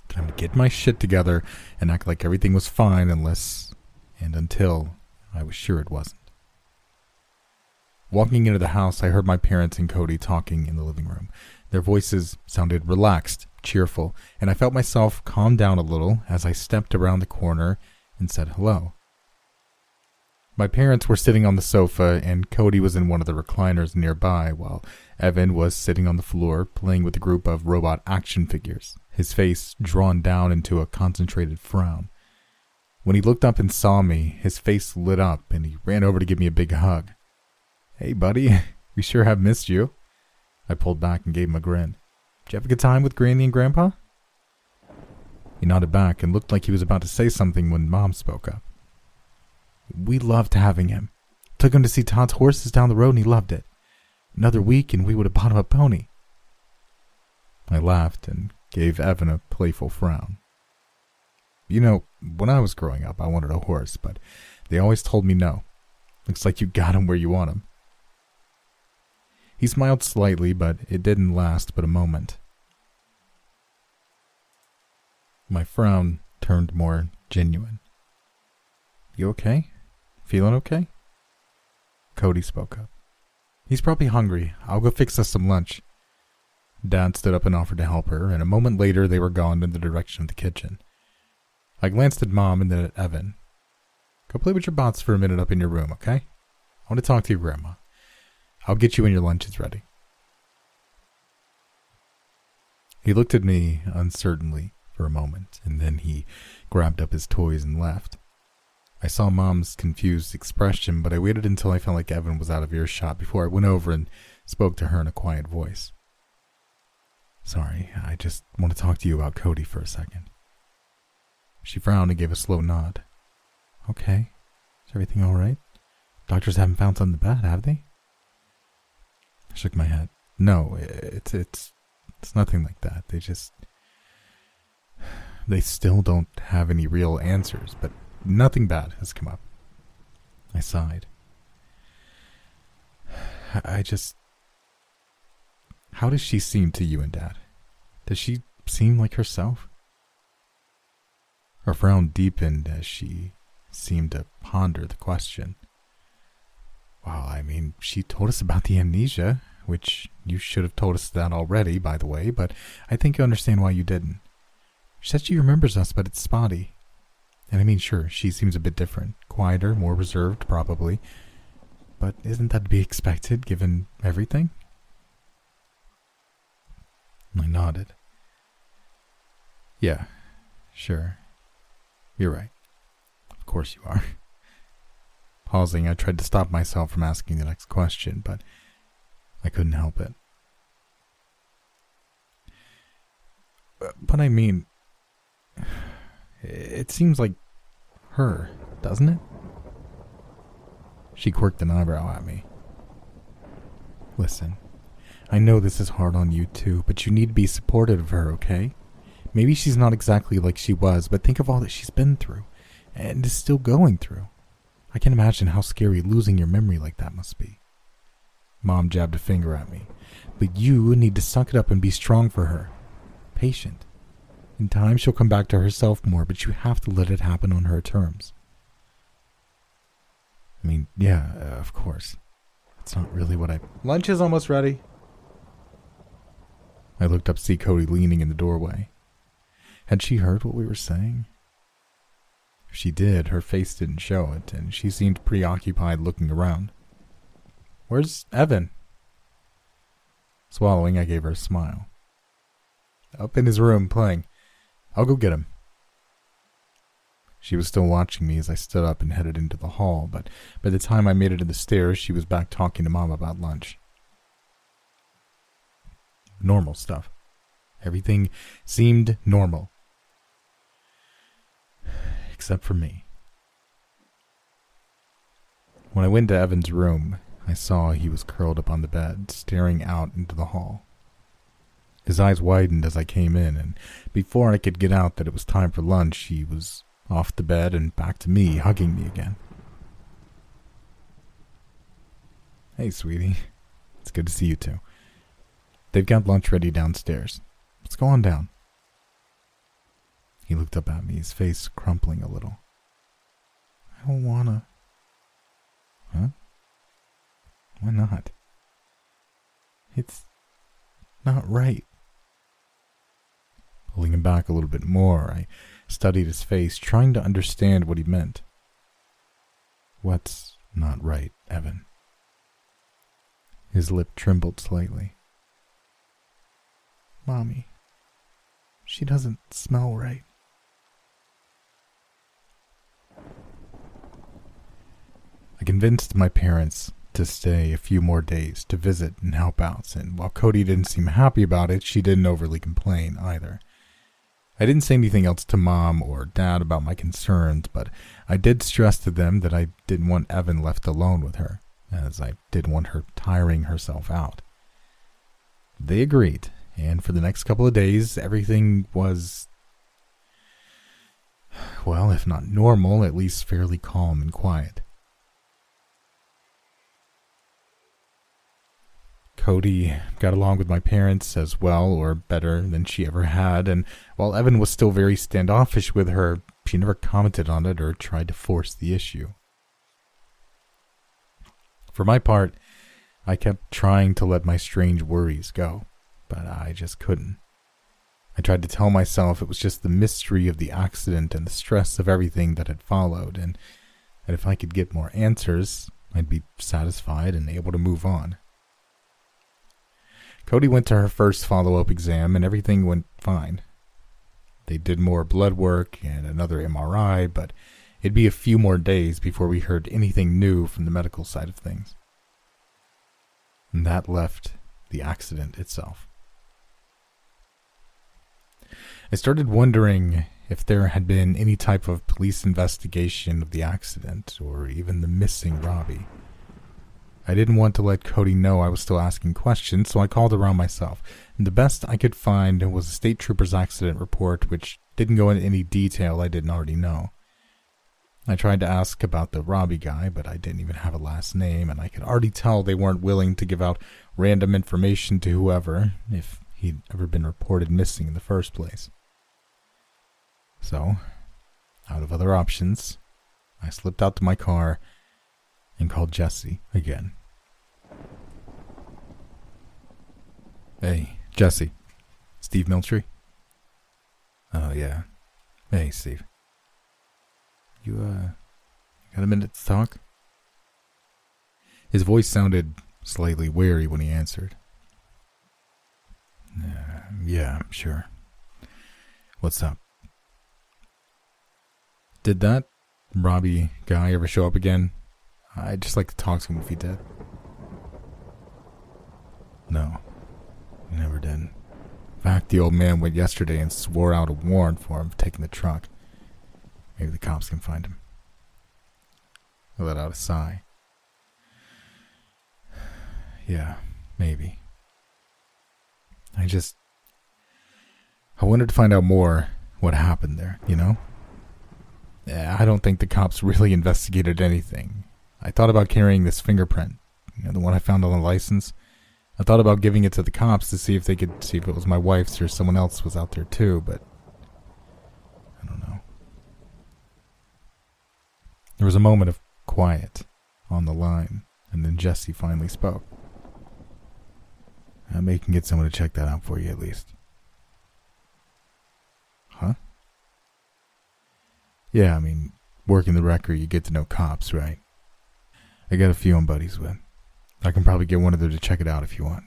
Time to get my shit together and act like everything was fine unless and until I was sure it wasn't. Walking into the house, I heard my parents and Cody talking in the living room. Their voices sounded relaxed, cheerful, and I felt myself calm down a little as I stepped around the corner and said hello. My parents were sitting on the sofa, and Cody was in one of the recliners nearby, while Evan was sitting on the floor playing with a group of robot action figures, his face drawn down into a concentrated frown. When he looked up and saw me, his face lit up, and he ran over to give me a big hug. Hey, buddy, we sure have missed you. I pulled back and gave him a grin. Did you have a good time with Granny and Grandpa? He nodded back and looked like he was about to say something when Mom spoke up. We loved having him. Took him to see Todd's horses down the road and he loved it. Another week and we would have bought him a pony. I laughed and gave Evan a playful frown. You know, when I was growing up, I wanted a horse, but they always told me no. Looks like you got him where you want him. He smiled slightly, but it didn't last but a moment. My frown turned more genuine. You okay? Feeling okay? Cody spoke up. He's probably hungry. I'll go fix us some lunch. Dad stood up and offered to help her, and a moment later they were gone in the direction of the kitchen. I glanced at Mom and then at Evan. Go play with your bots for a minute up in your room, okay? I want to talk to your grandma. I'll get you when your lunch is ready. He looked at me uncertainly for a moment, and then he grabbed up his toys and left. I saw Mom's confused expression, but I waited until I felt like Evan was out of earshot before I went over and spoke to her in a quiet voice. Sorry, I just want to talk to you about Cody for a second. She frowned and gave a slow nod. Okay. Is everything all right? Doctors haven't found something bad, have they? I shook my head. No, it's it's it's nothing like that. They just they still don't have any real answers, but nothing bad has come up. I sighed. I just How does she seem to you and Dad? Does she seem like herself? Her frown deepened as she seemed to ponder the question. Well, I mean, she told us about the amnesia, which you should have told us that already, by the way, but I think you understand why you didn't. She said she remembers us, but it's spotty. And I mean, sure, she seems a bit different, quieter, more reserved, probably. But isn't that to be expected, given everything? I nodded. Yeah, sure. You're right. Of course you are. Pausing, I tried to stop myself from asking the next question, but I couldn't help it. Uh, but I mean, it seems like her, doesn't it? She quirked an eyebrow at me. Listen, I know this is hard on you too, but you need to be supportive of her, okay? Maybe she's not exactly like she was, but think of all that she's been through and is still going through. I can imagine how scary losing your memory like that must be. Mom jabbed a finger at me. But you need to suck it up and be strong for her. Patient. In time, she'll come back to herself more, but you have to let it happen on her terms. I mean, yeah, uh, of course. That's not really what I. Lunch is almost ready. I looked up to see Cody leaning in the doorway. Had she heard what we were saying? She did, her face didn't show it, and she seemed preoccupied looking around. Where's Evan? Swallowing, I gave her a smile. Up in his room, playing. I'll go get him. She was still watching me as I stood up and headed into the hall, but by the time I made it to the stairs, she was back talking to Mom about lunch. Normal stuff. Everything seemed normal. Except for me. When I went to Evan's room, I saw he was curled up on the bed, staring out into the hall. His eyes widened as I came in, and before I could get out that it was time for lunch, he was off the bed and back to me, hugging me again. Hey, sweetie. It's good to see you too. They've got lunch ready downstairs. Let's go on down. He looked up at me, his face crumpling a little. I don't wanna. Huh? Why not? It's not right. Pulling him back a little bit more, I studied his face, trying to understand what he meant. What's not right, Evan? His lip trembled slightly. Mommy, she doesn't smell right. I convinced my parents to stay a few more days to visit and help out, and while Cody didn't seem happy about it, she didn't overly complain either. I didn't say anything else to mom or dad about my concerns, but I did stress to them that I didn't want Evan left alone with her, as I didn't want her tiring herself out. They agreed, and for the next couple of days, everything was, well, if not normal, at least fairly calm and quiet. Cody got along with my parents as well or better than she ever had, and while Evan was still very standoffish with her, she never commented on it or tried to force the issue. For my part, I kept trying to let my strange worries go, but I just couldn't. I tried to tell myself it was just the mystery of the accident and the stress of everything that had followed, and that if I could get more answers, I'd be satisfied and able to move on. Cody went to her first follow up exam and everything went fine. They did more blood work and another MRI, but it'd be a few more days before we heard anything new from the medical side of things. And that left the accident itself. I started wondering if there had been any type of police investigation of the accident or even the missing Robbie. I didn't want to let Cody know I was still asking questions, so I called around myself. And the best I could find was a state trooper's accident report, which didn't go into any detail I didn't already know. I tried to ask about the Robbie guy, but I didn't even have a last name, and I could already tell they weren't willing to give out random information to whoever, if he'd ever been reported missing in the first place. So, out of other options, I slipped out to my car and called Jesse again. Hey, Jesse. Steve Miltree? Oh, yeah. Hey, Steve. You, uh, got a minute to talk? His voice sounded slightly weary when he answered. Uh, yeah, sure. What's up? Did that Robbie guy ever show up again? I'd just like to talk to him if he did. No, he never did. In fact, the old man went yesterday and swore out a warrant for him for taking the truck. Maybe the cops can find him. I let out a sigh. Yeah, maybe. I just. I wanted to find out more what happened there, you know? I don't think the cops really investigated anything. I thought about carrying this fingerprint, you know, the one I found on the license. I thought about giving it to the cops to see if they could see if it was my wife's or someone else was out there too, but I don't know. There was a moment of quiet on the line, and then Jesse finally spoke. I may can get someone to check that out for you at least. Huh? Yeah, I mean, working the record, you get to know cops, right? I got a few I'm buddies with. I can probably get one of them to check it out if you want.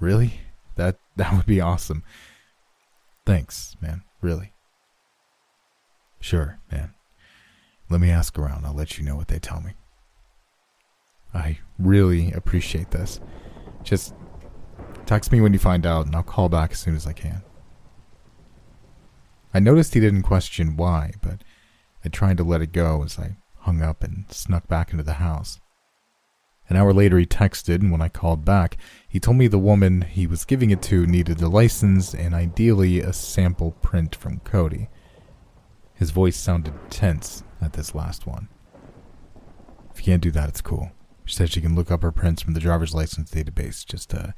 Really? That that would be awesome. Thanks, man. Really. Sure, man. Let me ask around. I'll let you know what they tell me. I really appreciate this. Just text me when you find out, and I'll call back as soon as I can. I noticed he didn't question why, but I tried to let it go as I hung up and snuck back into the house. An hour later, he texted, and when I called back, he told me the woman he was giving it to needed a license and ideally a sample print from Cody. His voice sounded tense at this last one. If you can't do that, it's cool. She said she can look up her prints from the driver's license database, just a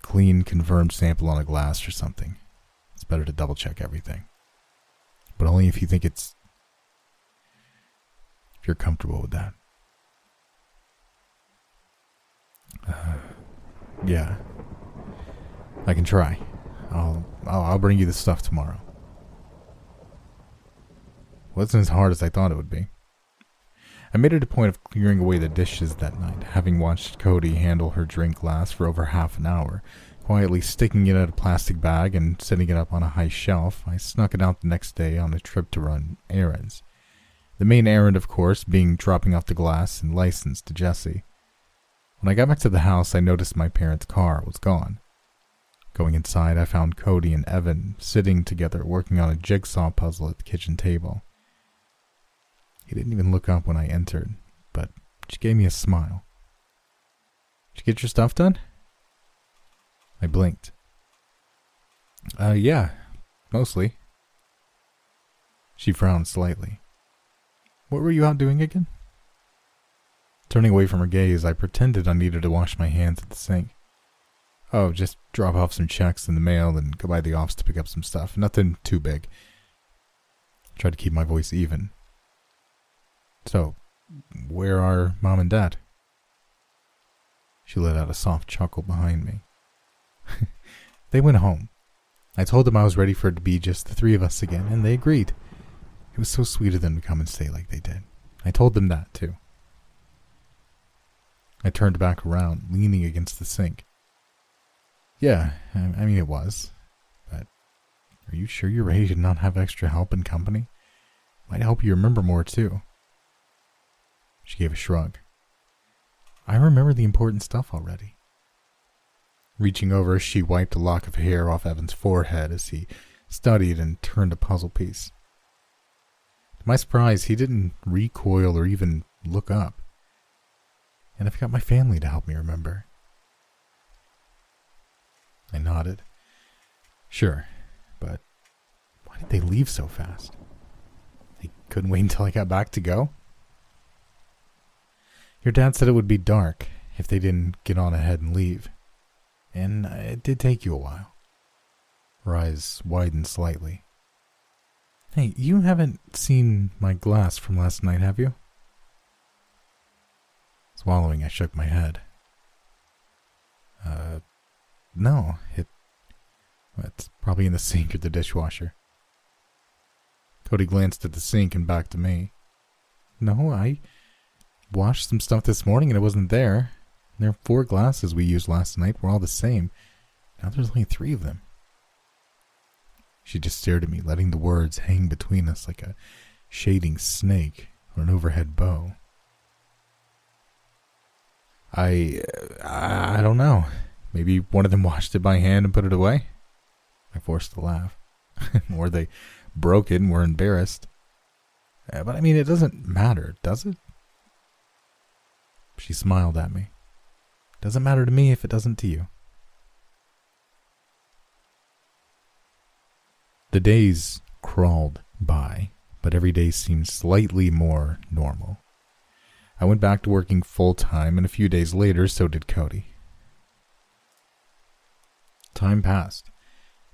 clean, confirmed sample on a glass or something. It's better to double check everything. But only if you think it's. If you're comfortable with that. Uh, yeah. I can try. I'll, I'll I'll bring you the stuff tomorrow. Wasn't as hard as I thought it would be. I made it a point of clearing away the dishes that night, having watched Cody handle her drink glass for over half an hour. Quietly sticking it in a plastic bag and setting it up on a high shelf, I snuck it out the next day on a trip to run errands. The main errand, of course, being dropping off the glass and license to Jesse. When I got back to the house, I noticed my parents' car was gone. Going inside, I found Cody and Evan sitting together working on a jigsaw puzzle at the kitchen table. He didn't even look up when I entered, but she gave me a smile. Did you get your stuff done? I blinked. Uh, yeah, mostly. She frowned slightly. What were you out doing again? Turning away from her gaze, I pretended I needed to wash my hands at the sink. Oh, just drop off some checks in the mail and go by the office to pick up some stuff. Nothing too big. Tried to keep my voice even. So, where are mom and dad? She let out a soft chuckle behind me. they went home. I told them I was ready for it to be just the three of us again, and they agreed. It was so sweet of them to come and stay like they did. I told them that, too. I turned back around, leaning against the sink. Yeah, I mean, it was. But are you sure you're ready to not have extra help and company? Might help you remember more, too. She gave a shrug. I remember the important stuff already. Reaching over, she wiped a lock of hair off Evan's forehead as he studied and turned a puzzle piece. My surprise, he didn't recoil or even look up. And I've got my family to help me remember. I nodded. Sure, but why did they leave so fast? They couldn't wait until I got back to go? Your dad said it would be dark if they didn't get on ahead and leave. And it did take you a while. Her eyes widened slightly. Hey, you haven't seen my glass from last night, have you? Swallowing, I shook my head. Uh, no, it. It's probably in the sink or the dishwasher. Cody glanced at the sink and back to me. No, I washed some stuff this morning and it wasn't there. There are four glasses we used last night were all the same. Now there's only three of them. She just stared at me, letting the words hang between us like a shading snake or an overhead bow. I, I don't know. Maybe one of them washed it by hand and put it away. I forced a laugh. or they broke it and were embarrassed. Uh, but I mean, it doesn't matter, does it? She smiled at me. Doesn't matter to me if it doesn't to you. The days crawled by, but every day seemed slightly more normal. I went back to working full time, and a few days later, so did Cody. Time passed,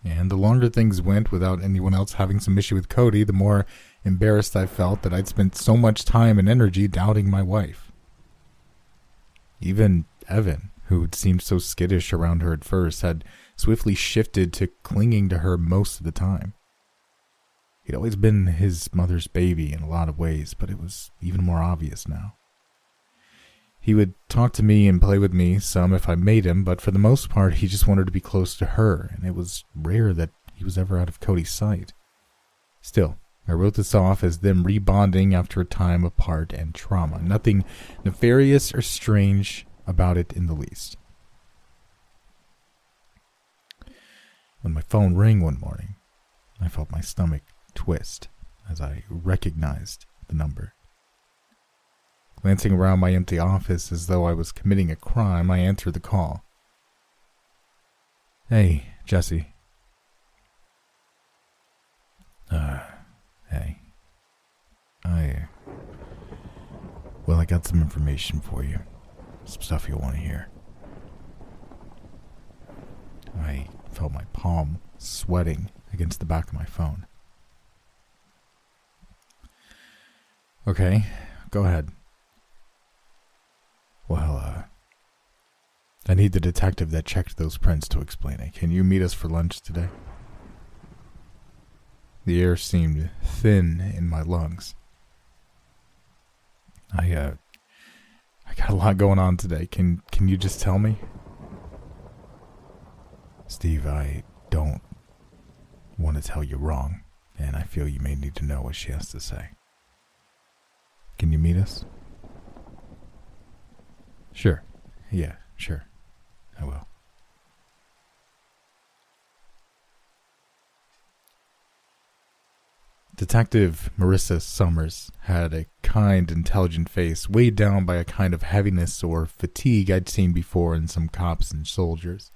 and the longer things went without anyone else having some issue with Cody, the more embarrassed I felt that I'd spent so much time and energy doubting my wife. Even Evan, who had seemed so skittish around her at first, had swiftly shifted to clinging to her most of the time. He'd always been his mother's baby in a lot of ways, but it was even more obvious now. He would talk to me and play with me some if I made him, but for the most part, he just wanted to be close to her, and it was rare that he was ever out of Cody's sight. Still, I wrote this off as them rebonding after a time apart and trauma. Nothing nefarious or strange about it in the least. When my phone rang one morning, I felt my stomach twist as I recognized the number. Glancing around my empty office as though I was committing a crime, I answered the call. Hey, Jesse. Uh, hey. I. Well, I got some information for you. Some stuff you'll want to hear. I felt my palm sweating against the back of my phone. Okay, go ahead. Well, uh, I need the detective that checked those prints to explain it. Can you meet us for lunch today? The air seemed thin in my lungs. I, uh, I got a lot going on today. Can, can you just tell me? Steve, I don't want to tell you wrong, and I feel you may need to know what she has to say. Can you meet us? Sure. Yeah, sure. I will. Detective Marissa Summers had a kind, intelligent face, weighed down by a kind of heaviness or fatigue I'd seen before in some cops and soldiers.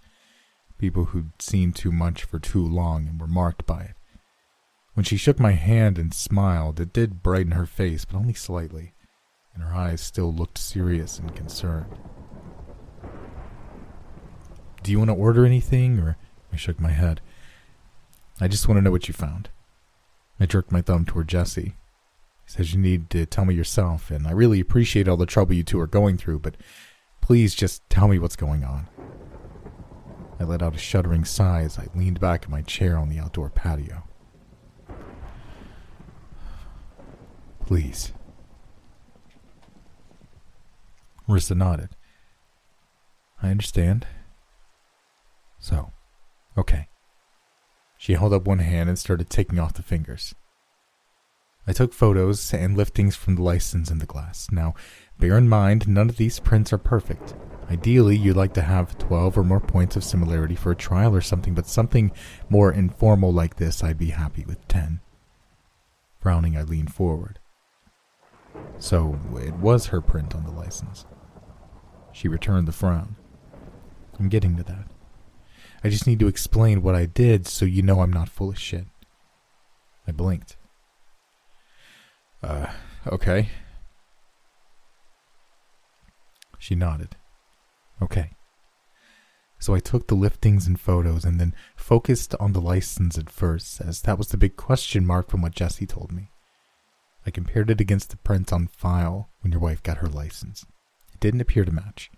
People who'd seen too much for too long and were marked by it. When she shook my hand and smiled, it did brighten her face, but only slightly, and her eyes still looked serious and concerned. Do you want to order anything? Or I shook my head. I just want to know what you found. I jerked my thumb toward Jesse. He says you need to tell me yourself, and I really appreciate all the trouble you two are going through, but please just tell me what's going on. I let out a shuddering sigh as I leaned back in my chair on the outdoor patio. Please. Marissa nodded. I understand. So, okay. She held up one hand and started taking off the fingers. I took photos and liftings from the license in the glass. Now, bear in mind, none of these prints are perfect. Ideally, you'd like to have 12 or more points of similarity for a trial or something, but something more informal like this, I'd be happy with 10. Frowning, I leaned forward. So, it was her print on the license. She returned the frown. I'm getting to that. I just need to explain what I did so you know I'm not full of shit. I blinked. Uh, okay. She nodded. Okay. So I took the liftings and photos and then focused on the license at first, as that was the big question mark from what Jesse told me. I compared it against the print on file when your wife got her license. It didn't appear to match.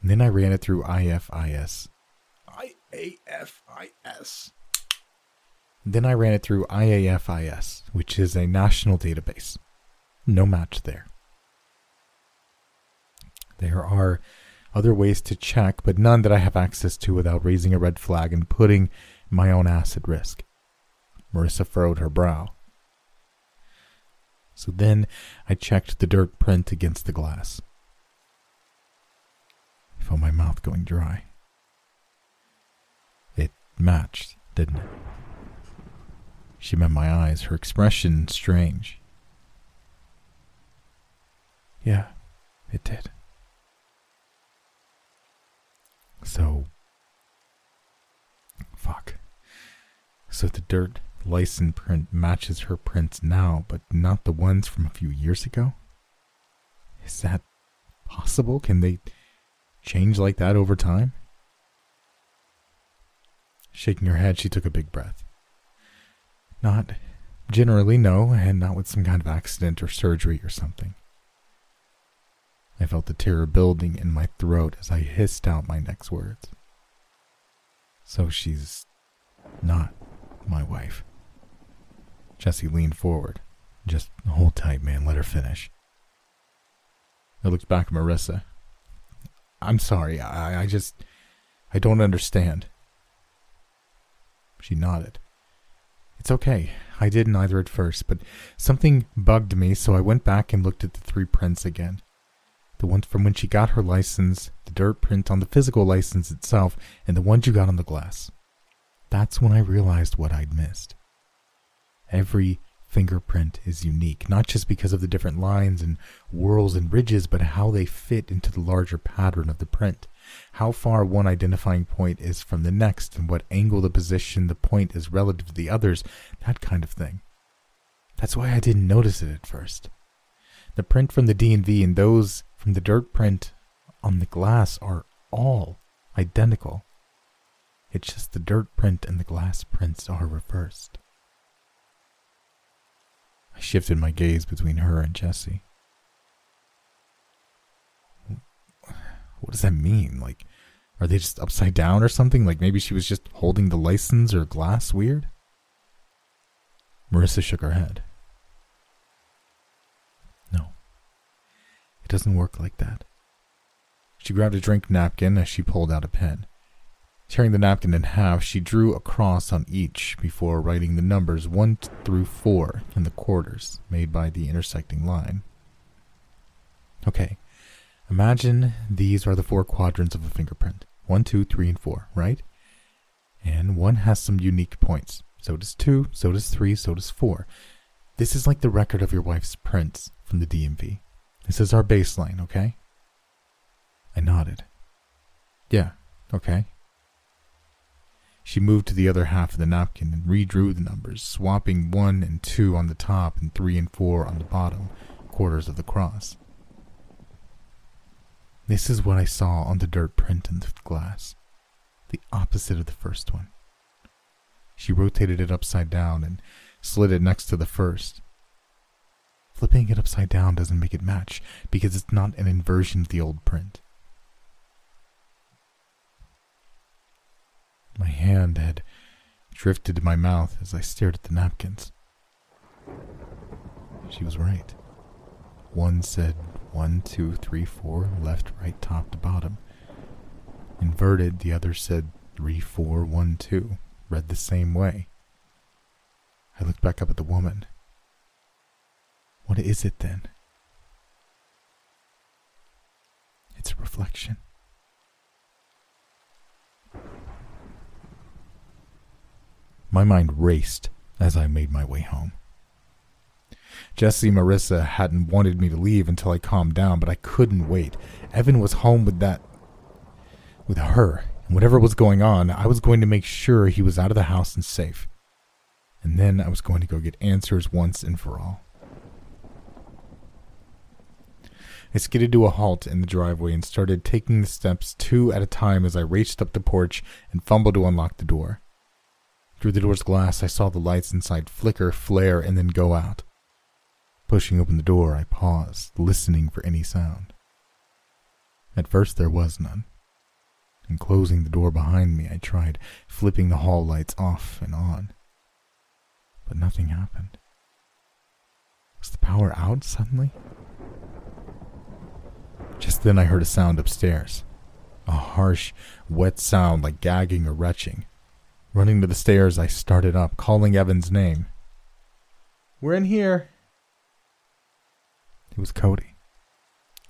And then I ran it through IFIS IAFIS. Then I ran it through IAFIS, which is a national database. No match there. There are other ways to check, but none that I have access to without raising a red flag and putting my own ass at risk. Marissa furrowed her brow. So then I checked the dirt print against the glass. I felt my mouth going dry It matched, didn't it? She met my eyes, her expression strange. Yeah, it did. So. Fuck. So the dirt license print matches her prints now, but not the ones from a few years ago? Is that possible? Can they change like that over time? Shaking her head, she took a big breath. Not generally, no, and not with some kind of accident or surgery or something. I felt the terror building in my throat as I hissed out my next words. So she's not my wife. Jesse leaned forward. Just hold tight, man. Let her finish. I looked back at Marissa. I'm sorry. I, I just. I don't understand. She nodded. It's okay. I didn't either at first, but something bugged me, so I went back and looked at the three prints again. The one from when she got her license, the dirt print on the physical license itself, and the ones you got on the glass. That's when I realized what I'd missed. Every fingerprint is unique, not just because of the different lines and whorls and ridges, but how they fit into the larger pattern of the print. How far one identifying point is from the next, and what angle the position the point is relative to the others, that kind of thing. That's why I didn't notice it at first. The print from the DMV and V and those from the dirt print on the glass are all identical. It's just the dirt print and the glass prints are reversed. I shifted my gaze between her and Jesse. What does that mean? Like, are they just upside down or something? Like maybe she was just holding the license or glass weird? Marissa shook her head. No. It doesn't work like that. She grabbed a drink napkin as she pulled out a pen. Tearing the napkin in half, she drew a cross on each before writing the numbers 1 through 4 in the quarters made by the intersecting line. Okay, imagine these are the four quadrants of a fingerprint. One, two, three, and 4, right? And one has some unique points. So does 2, so does 3, so does 4. This is like the record of your wife's prints from the DMV. This is our baseline, okay? I nodded. Yeah, okay. She moved to the other half of the napkin and redrew the numbers, swapping 1 and 2 on the top and 3 and 4 on the bottom, quarters of the cross. This is what I saw on the dirt print in the glass, the opposite of the first one. She rotated it upside down and slid it next to the first. Flipping it upside down doesn't make it match because it's not an inversion of the old print. My hand had drifted to my mouth as I stared at the napkins. She was right. One said one, two, three, four, left, right, top to bottom. Inverted, the other said three, four, one, two, read the same way. I looked back up at the woman. What is it then? It's a reflection. My mind raced as I made my way home. Jesse Marissa hadn't wanted me to leave until I calmed down, but I couldn't wait. Evan was home with that. with her. And whatever was going on, I was going to make sure he was out of the house and safe. And then I was going to go get answers once and for all. I skidded to a halt in the driveway and started taking the steps two at a time as I raced up the porch and fumbled to unlock the door. Through the door's glass, I saw the lights inside flicker, flare, and then go out. Pushing open the door, I paused, listening for any sound. At first, there was none. And closing the door behind me, I tried flipping the hall lights off and on. But nothing happened. Was the power out suddenly? Just then, I heard a sound upstairs a harsh, wet sound like gagging or retching. Running to the stairs, I started up, calling Evan's name. We're in here. It was Cody.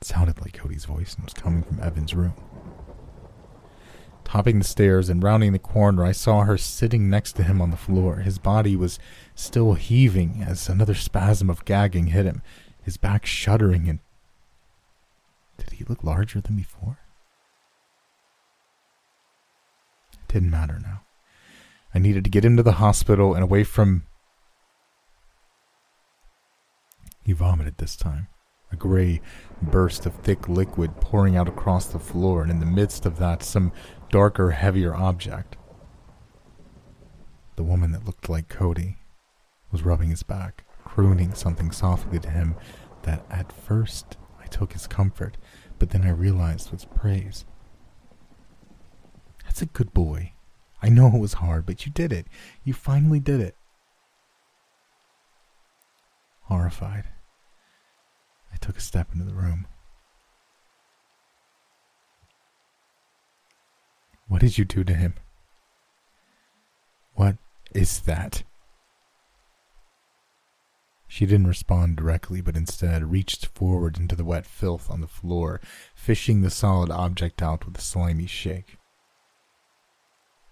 It sounded like Cody's voice and was coming from Evan's room. Topping the stairs and rounding the corner, I saw her sitting next to him on the floor. His body was still heaving as another spasm of gagging hit him, his back shuddering and. Did he look larger than before? It didn't matter now. I needed to get into the hospital and away from. He vomited this time. A gray burst of thick liquid pouring out across the floor, and in the midst of that, some darker, heavier object. The woman that looked like Cody was rubbing his back, crooning something softly to him that at first I took as comfort, but then I realized was praise. That's a good boy, I know it was hard, but you did it. You finally did it. Horrified, I took a step into the room. What did you do to him? What is that? She didn't respond directly, but instead reached forward into the wet filth on the floor, fishing the solid object out with a slimy shake.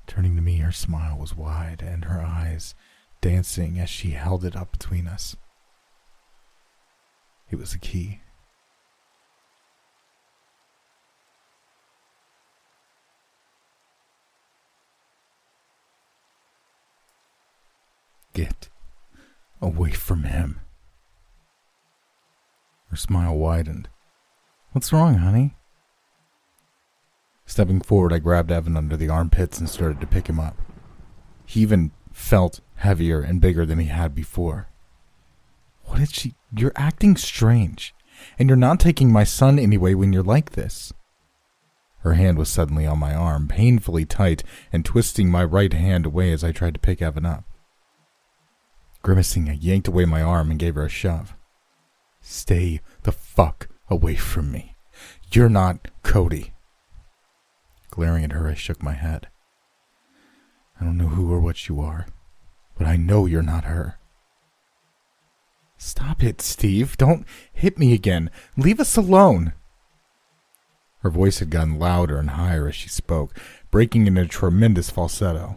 Turning to me, her smile was wide and her eyes dancing as she held it up between us. It was the key. Get away from him. Her smile widened. What's wrong, honey? Stepping forward, I grabbed Evan under the armpits and started to pick him up. He even felt heavier and bigger than he had before. What did she? You're acting strange, and you're not taking my son anyway when you're like this. Her hand was suddenly on my arm, painfully tight, and twisting my right hand away as I tried to pick Evan up. Grimacing, I yanked away my arm and gave her a shove. Stay the fuck away from me. You're not Cody. Glaring at her, I shook my head. I don't know who or what you are, but I know you're not her. Stop it, Steve. Don't hit me again. Leave us alone. Her voice had gotten louder and higher as she spoke, breaking into a tremendous falsetto.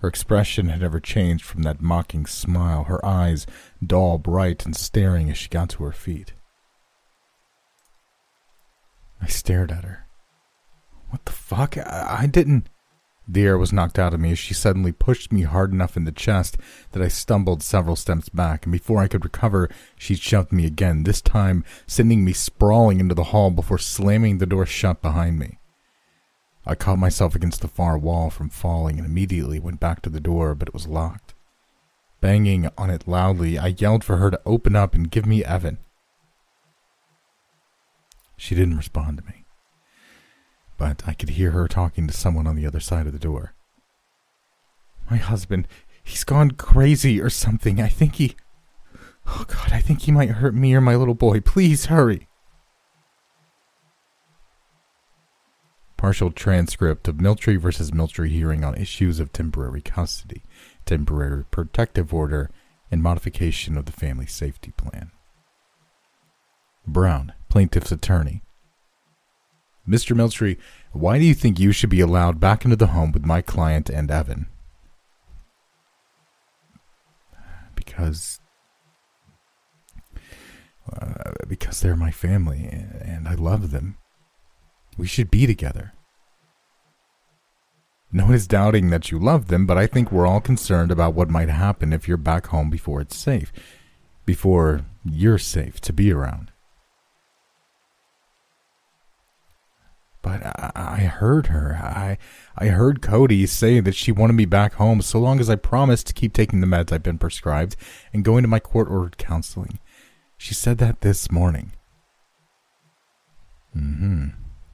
Her expression had never changed from that mocking smile, her eyes dull, bright, and staring as she got to her feet. I stared at her. What the fuck? I, I didn't. The air was knocked out of me as she suddenly pushed me hard enough in the chest that I stumbled several steps back, and before I could recover, she shoved me again, this time sending me sprawling into the hall before slamming the door shut behind me. I caught myself against the far wall from falling and immediately went back to the door, but it was locked. Banging on it loudly, I yelled for her to open up and give me Evan. She didn't respond to me, but I could hear her talking to someone on the other side of the door. My husband, he's gone crazy or something. I think he. Oh, God, I think he might hurt me or my little boy. Please hurry. partial transcript of Miltree versus Miltree hearing on issues of temporary custody, temporary protective order, and modification of the family safety plan. Brown, plaintiff's attorney. Mr. Miltree, why do you think you should be allowed back into the home with my client and Evan? Because. Uh, because they're my family and I love them. We should be together. No one is doubting that you love them, but I think we're all concerned about what might happen if you're back home before it's safe. Before you're safe to be around. But I, I heard her. I I heard Cody say that she wanted me back home so long as I promised to keep taking the meds I've been prescribed and going to my court ordered counseling. She said that this morning. Mm-hmm.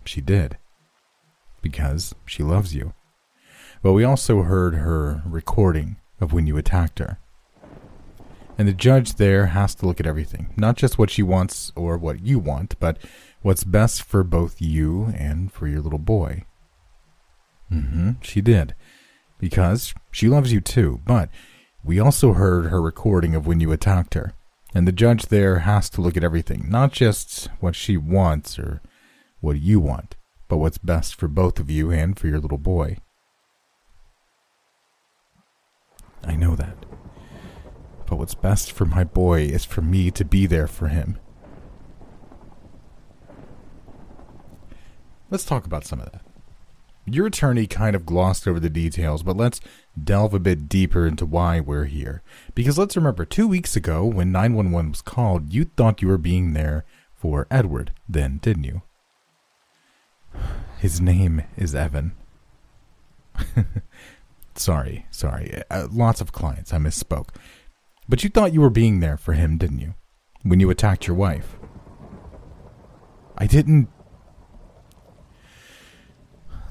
She did. Because she loves you. But we also heard her recording of when you attacked her. And the judge there has to look at everything, not just what she wants or what you want, but what's best for both you and for your little boy. Mm-hmm, she did. Because she loves you too, but we also heard her recording of when you attacked her. And the judge there has to look at everything, not just what she wants or what you want, but what's best for both of you and for your little boy. I know that. But what's best for my boy is for me to be there for him. Let's talk about some of that. Your attorney kind of glossed over the details, but let's delve a bit deeper into why we're here. Because let's remember, two weeks ago, when 911 was called, you thought you were being there for Edward, then, didn't you? His name is Evan. sorry, sorry. Uh, lots of clients, I misspoke. But you thought you were being there for him, didn't you? When you attacked your wife. I didn't.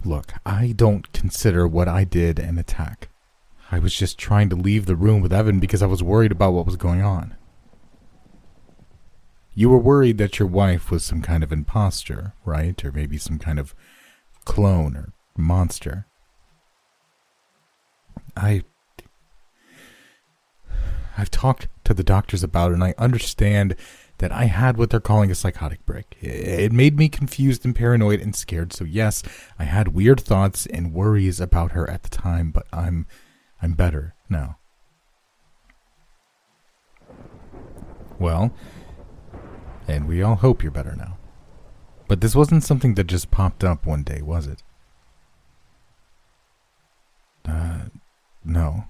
Look, I don't consider what I did an attack. I was just trying to leave the room with Evan because I was worried about what was going on. You were worried that your wife was some kind of impostor, right? Or maybe some kind of clone or monster. I I've talked to the doctors about it and I understand that I had what they're calling a psychotic break. It made me confused and paranoid and scared. So yes, I had weird thoughts and worries about her at the time, but I'm I'm better now. Well, and we all hope you're better now. But this wasn't something that just popped up one day, was it? Uh, no.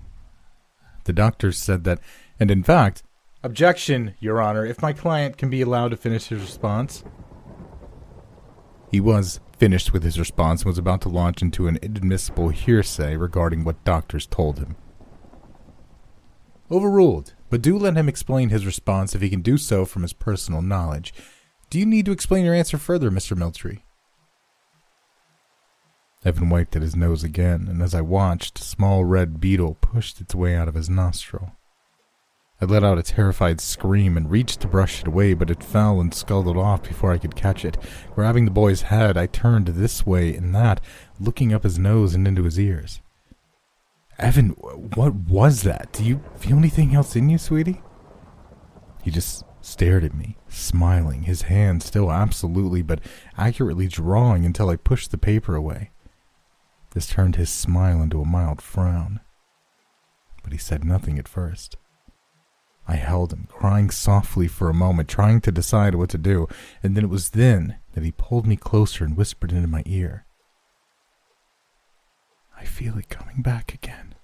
The doctor said that, and in fact, objection, Your Honor, if my client can be allowed to finish his response. He was finished with his response and was about to launch into an inadmissible hearsay regarding what doctors told him. Overruled, but do let him explain his response if he can do so from his personal knowledge. Do you need to explain your answer further, Mr. Miltree? Evan wiped at his nose again, and as I watched, a small red beetle pushed its way out of his nostril. I let out a terrified scream and reached to brush it away, but it fell and scuttled off before I could catch it. Grabbing the boy's head, I turned this way and that, looking up his nose and into his ears. Evan, what was that? Do you feel anything else in you, sweetie? He just stared at me, smiling, his hand still absolutely but accurately drawing until I pushed the paper away. This turned his smile into a mild frown. But he said nothing at first. I held him, crying softly for a moment, trying to decide what to do, and then it was then that he pulled me closer and whispered into my ear. I feel it coming back again.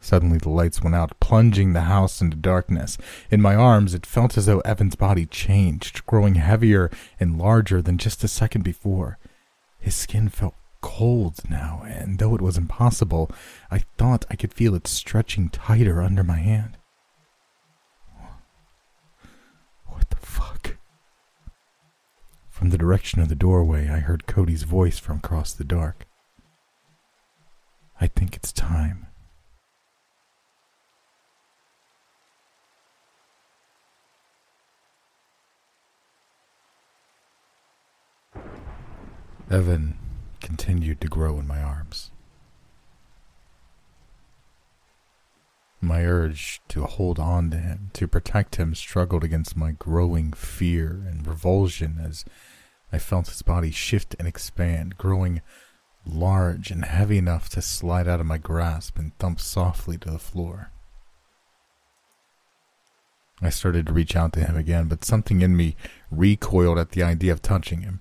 Suddenly the lights went out, plunging the house into darkness. In my arms, it felt as though Evan's body changed, growing heavier and larger than just a second before. His skin felt cold now, and though it was impossible, I thought I could feel it stretching tighter under my hand. What the fuck? From the direction of the doorway, I heard Cody's voice from across the dark. I think it's time. Evan continued to grow in my arms. My urge to hold on to him, to protect him, struggled against my growing fear and revulsion as I felt his body shift and expand, growing large and heavy enough to slide out of my grasp and thump softly to the floor. I started to reach out to him again, but something in me recoiled at the idea of touching him.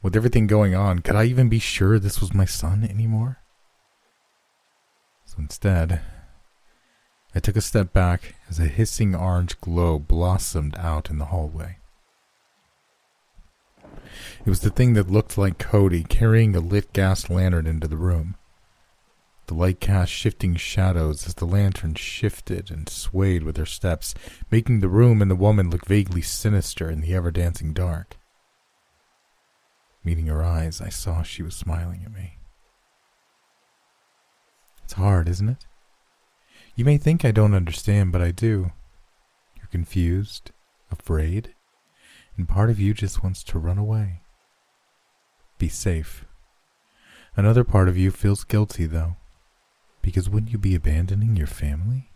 With everything going on, could I even be sure this was my son anymore? So instead, I took a step back as a hissing orange glow blossomed out in the hallway. It was the thing that looked like Cody carrying a lit gas lantern into the room. The light cast shifting shadows as the lantern shifted and swayed with her steps, making the room and the woman look vaguely sinister in the ever dancing dark. Meeting her eyes, I saw she was smiling at me. It's hard, isn't it? You may think I don't understand, but I do. You're confused, afraid, and part of you just wants to run away. Be safe. Another part of you feels guilty, though, because wouldn't you be abandoning your family?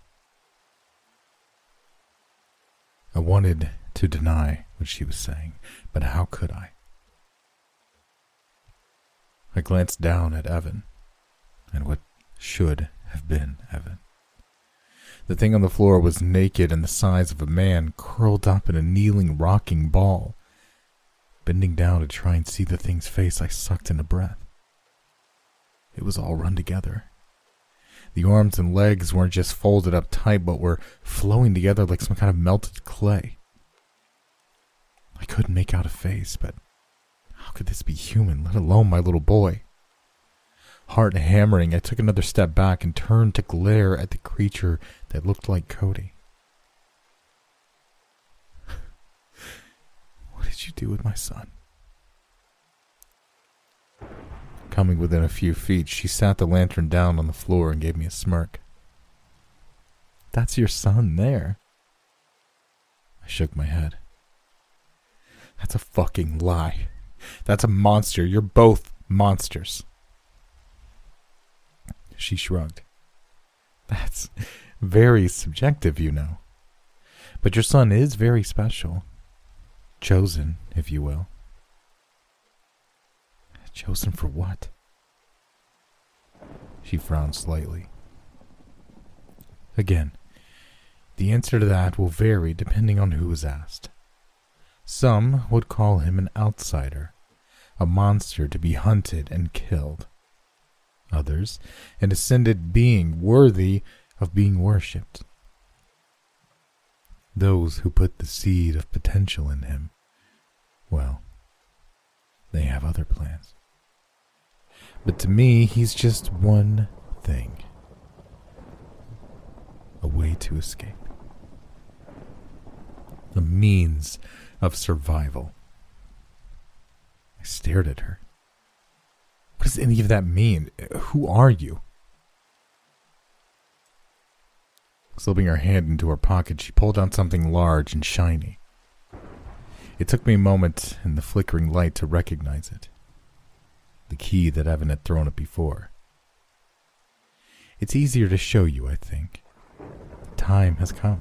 I wanted to deny what she was saying, but how could I? I glanced down at Evan, and what should have been Evan. The thing on the floor was naked and the size of a man, curled up in a kneeling, rocking ball. Bending down to try and see the thing's face, I sucked in a breath. It was all run together. The arms and legs weren't just folded up tight, but were flowing together like some kind of melted clay. I couldn't make out a face, but could this be human, let alone my little boy? Heart hammering, I took another step back and turned to glare at the creature that looked like Cody. what did you do with my son? Coming within a few feet, she sat the lantern down on the floor and gave me a smirk. That's your son there. I shook my head. That's a fucking lie. That's a monster. You're both monsters. She shrugged. That's very subjective, you know. But your son is very special. Chosen, if you will. Chosen for what? She frowned slightly. Again, the answer to that will vary depending on who is asked. Some would call him an outsider, a monster to be hunted and killed. Others, an ascended being worthy of being worshipped. Those who put the seed of potential in him, well, they have other plans. But to me, he's just one thing a way to escape, a means of survival. I stared at her. What does any of that mean? Who are you? Slipping her hand into her pocket, she pulled out something large and shiny. It took me a moment in the flickering light to recognize it. The key that Evan had thrown it before. It's easier to show you, I think. The time has come.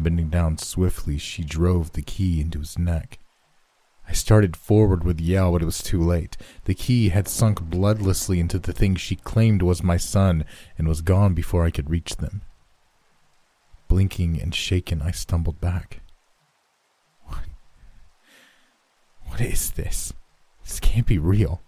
Bending down swiftly, she drove the key into his neck. I started forward with a yell, but it was too late. The key had sunk bloodlessly into the thing she claimed was my son and was gone before I could reach them. Blinking and shaken, I stumbled back. What? What is this? This can't be real.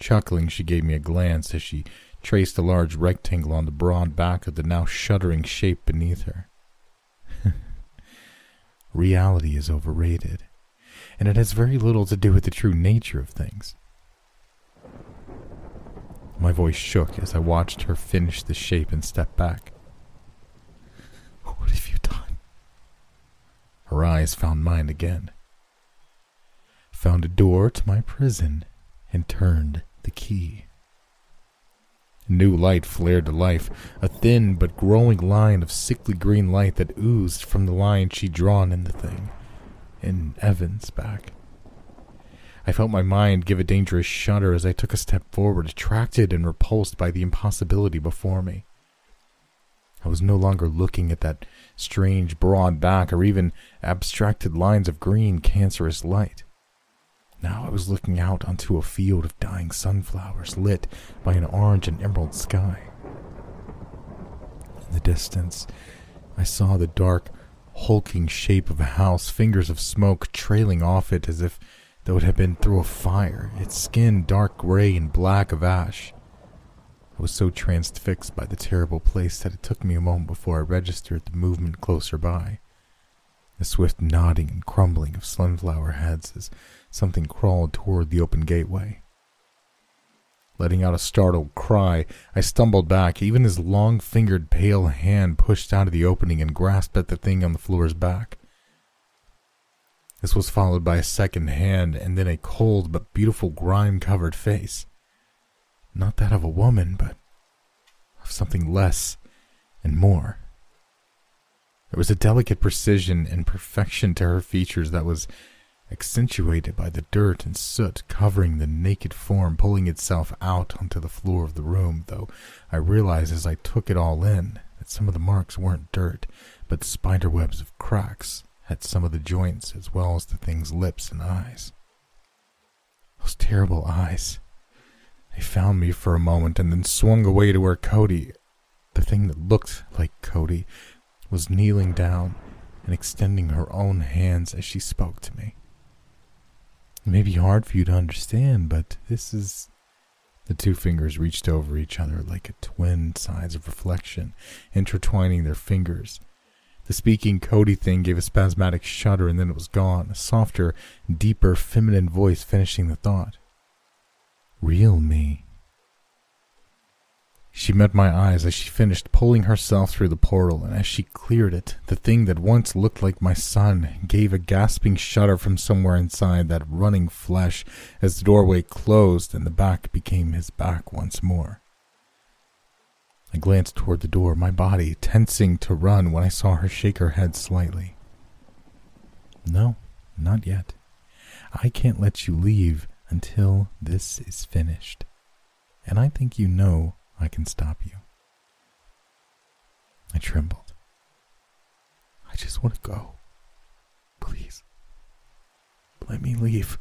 Chuckling, she gave me a glance as she traced a large rectangle on the broad back of the now shuddering shape beneath her. Reality is overrated, and it has very little to do with the true nature of things. My voice shook as I watched her finish the shape and step back. What have you done? Her eyes found mine again. Found a door to my prison and turned the key. New light flared to life, a thin but growing line of sickly green light that oozed from the line she'd drawn in the thing, in Evan's back. I felt my mind give a dangerous shudder as I took a step forward, attracted and repulsed by the impossibility before me. I was no longer looking at that strange broad back or even abstracted lines of green, cancerous light. Now I was looking out onto a field of dying sunflowers lit by an orange and emerald sky. In the distance, I saw the dark, hulking shape of a house, fingers of smoke trailing off it as if though it had been through a fire, its skin dark gray and black of ash. I was so transfixed by the terrible place that it took me a moment before I registered the movement closer by. The swift nodding and crumbling of sunflower heads as something crawled toward the open gateway. Letting out a startled cry, I stumbled back, even his long fingered pale hand pushed out of the opening and grasped at the thing on the floor's back. This was followed by a second hand and then a cold but beautiful grime covered face. Not that of a woman, but of something less and more. There was a delicate precision and perfection to her features that was accentuated by the dirt and soot covering the naked form pulling itself out onto the floor of the room, though I realized as I took it all in that some of the marks weren't dirt, but spider webs of cracks at some of the joints as well as the thing's lips and eyes. Those terrible eyes. They found me for a moment and then swung away to where Cody, the thing that looked like Cody, was kneeling down and extending her own hands as she spoke to me. It may be hard for you to understand, but this is. The two fingers reached over each other like a twin sides of reflection, intertwining their fingers. The speaking Cody thing gave a spasmodic shudder and then it was gone, a softer, deeper, feminine voice finishing the thought. Real me. She met my eyes as she finished pulling herself through the portal, and as she cleared it, the thing that once looked like my son gave a gasping shudder from somewhere inside that running flesh as the doorway closed and the back became his back once more. I glanced toward the door, my body tensing to run when I saw her shake her head slightly. No, not yet. I can't let you leave until this is finished. And I think you know I can stop you. I trembled. I just want to go. Please. Let me leave.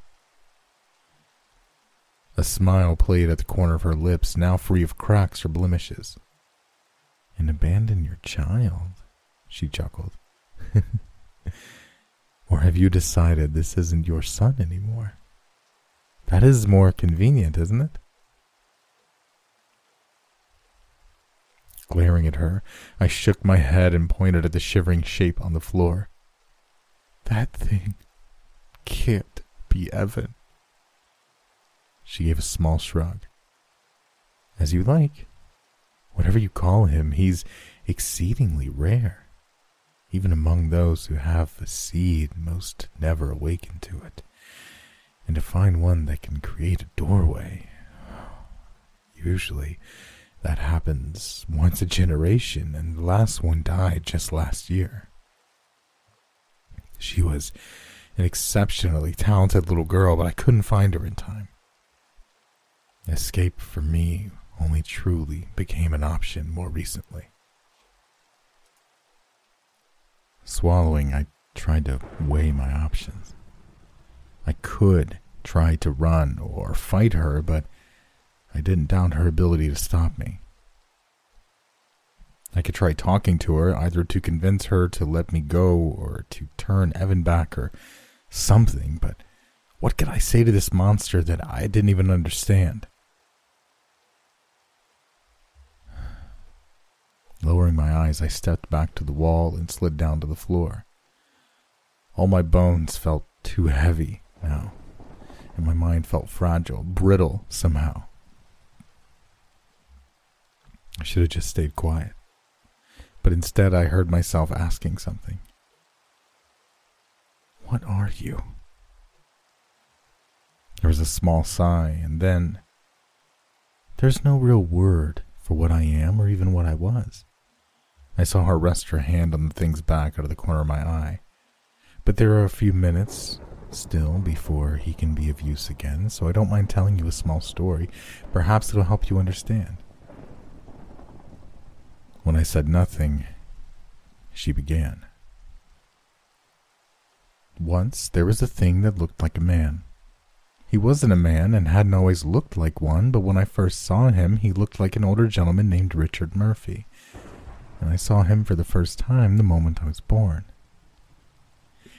A smile played at the corner of her lips, now free of cracks or blemishes. And abandon your child, she chuckled. or have you decided this isn't your son anymore? That is more convenient, isn't it? Glaring at her, I shook my head and pointed at the shivering shape on the floor. That thing can't be Evan. She gave a small shrug. As you like. Whatever you call him, he's exceedingly rare. Even among those who have the seed, most never awaken to it. And to find one that can create a doorway, usually that happens once a generation, and the last one died just last year. She was an exceptionally talented little girl, but I couldn't find her in time. Escape for me only truly became an option more recently. Swallowing, I tried to weigh my options. I could try to run or fight her, but I didn't doubt her ability to stop me. I could try talking to her, either to convince her to let me go or to turn Evan back or something, but what could I say to this monster that I didn't even understand? Lowering my eyes, I stepped back to the wall and slid down to the floor. All my bones felt too heavy now, and my mind felt fragile, brittle somehow. I should have just stayed quiet. But instead, I heard myself asking something. What are you? There was a small sigh, and then. There's no real word for what I am or even what I was. I saw her rest her hand on the thing's back out of the corner of my eye. But there are a few minutes still before he can be of use again, so I don't mind telling you a small story. Perhaps it'll help you understand. When I said nothing, she began. Once there was a thing that looked like a man. He wasn't a man and hadn't always looked like one, but when I first saw him, he looked like an older gentleman named Richard Murphy. And I saw him for the first time the moment I was born.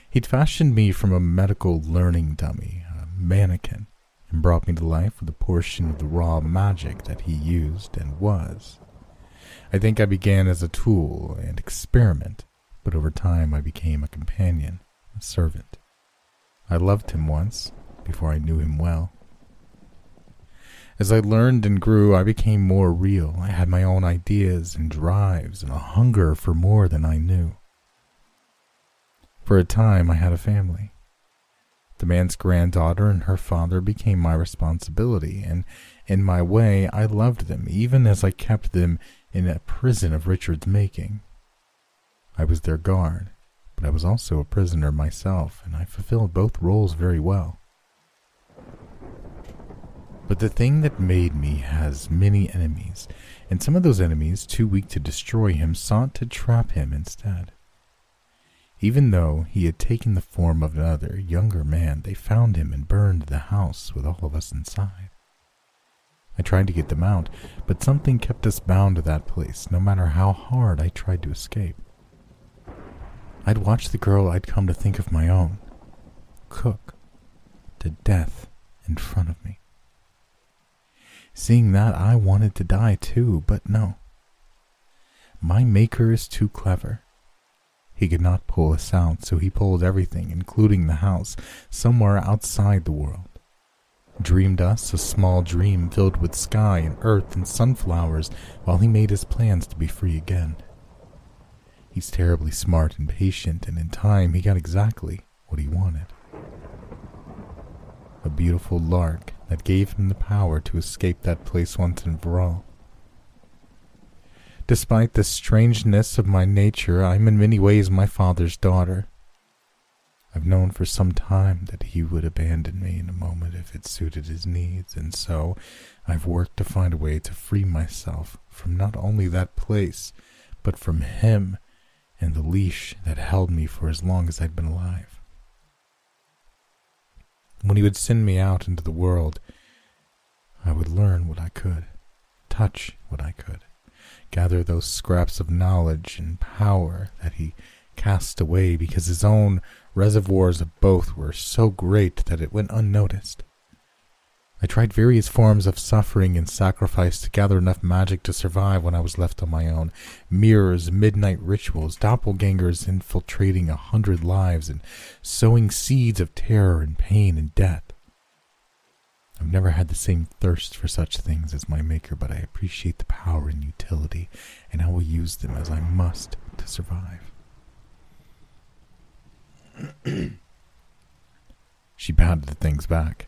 He'd fashioned me from a medical learning dummy, a mannequin, and brought me to life with a portion of the raw magic that he used and was. I think I began as a tool and experiment, but over time I became a companion, a servant. I loved him once, before I knew him well. As I learned and grew, I became more real. I had my own ideas and drives and a hunger for more than I knew. For a time, I had a family. The man's granddaughter and her father became my responsibility, and in my way, I loved them, even as I kept them in that prison of Richard's making. I was their guard, but I was also a prisoner myself, and I fulfilled both roles very well. But the thing that made me has many enemies, and some of those enemies, too weak to destroy him, sought to trap him instead. Even though he had taken the form of another, younger man, they found him and burned the house with all of us inside. I tried to get them out, but something kept us bound to that place, no matter how hard I tried to escape. I'd watched the girl I'd come to think of my own cook to death in front of me. Seeing that, I wanted to die too, but no. My maker is too clever. He could not pull us out, so he pulled everything, including the house, somewhere outside the world dreamed us a small dream filled with sky and earth and sunflowers while he made his plans to be free again. He's terribly smart and patient, and in time he got exactly what he wanted. A beautiful lark that gave him the power to escape that place once and for all. Despite the strangeness of my nature, I'm in many ways my father's daughter. I've known for some time that he would abandon me in a moment if it suited his needs, and so I've worked to find a way to free myself from not only that place, but from him and the leash that held me for as long as I'd been alive. When he would send me out into the world, I would learn what I could, touch what I could, gather those scraps of knowledge and power that he cast away because his own reservoirs of both were so great that it went unnoticed. I tried various forms of suffering and sacrifice to gather enough magic to survive when I was left on my own. Mirrors, midnight rituals, doppelgangers infiltrating a hundred lives and sowing seeds of terror and pain and death. I've never had the same thirst for such things as my maker, but I appreciate the power and utility, and I will use them as I must to survive. she pounded the things back.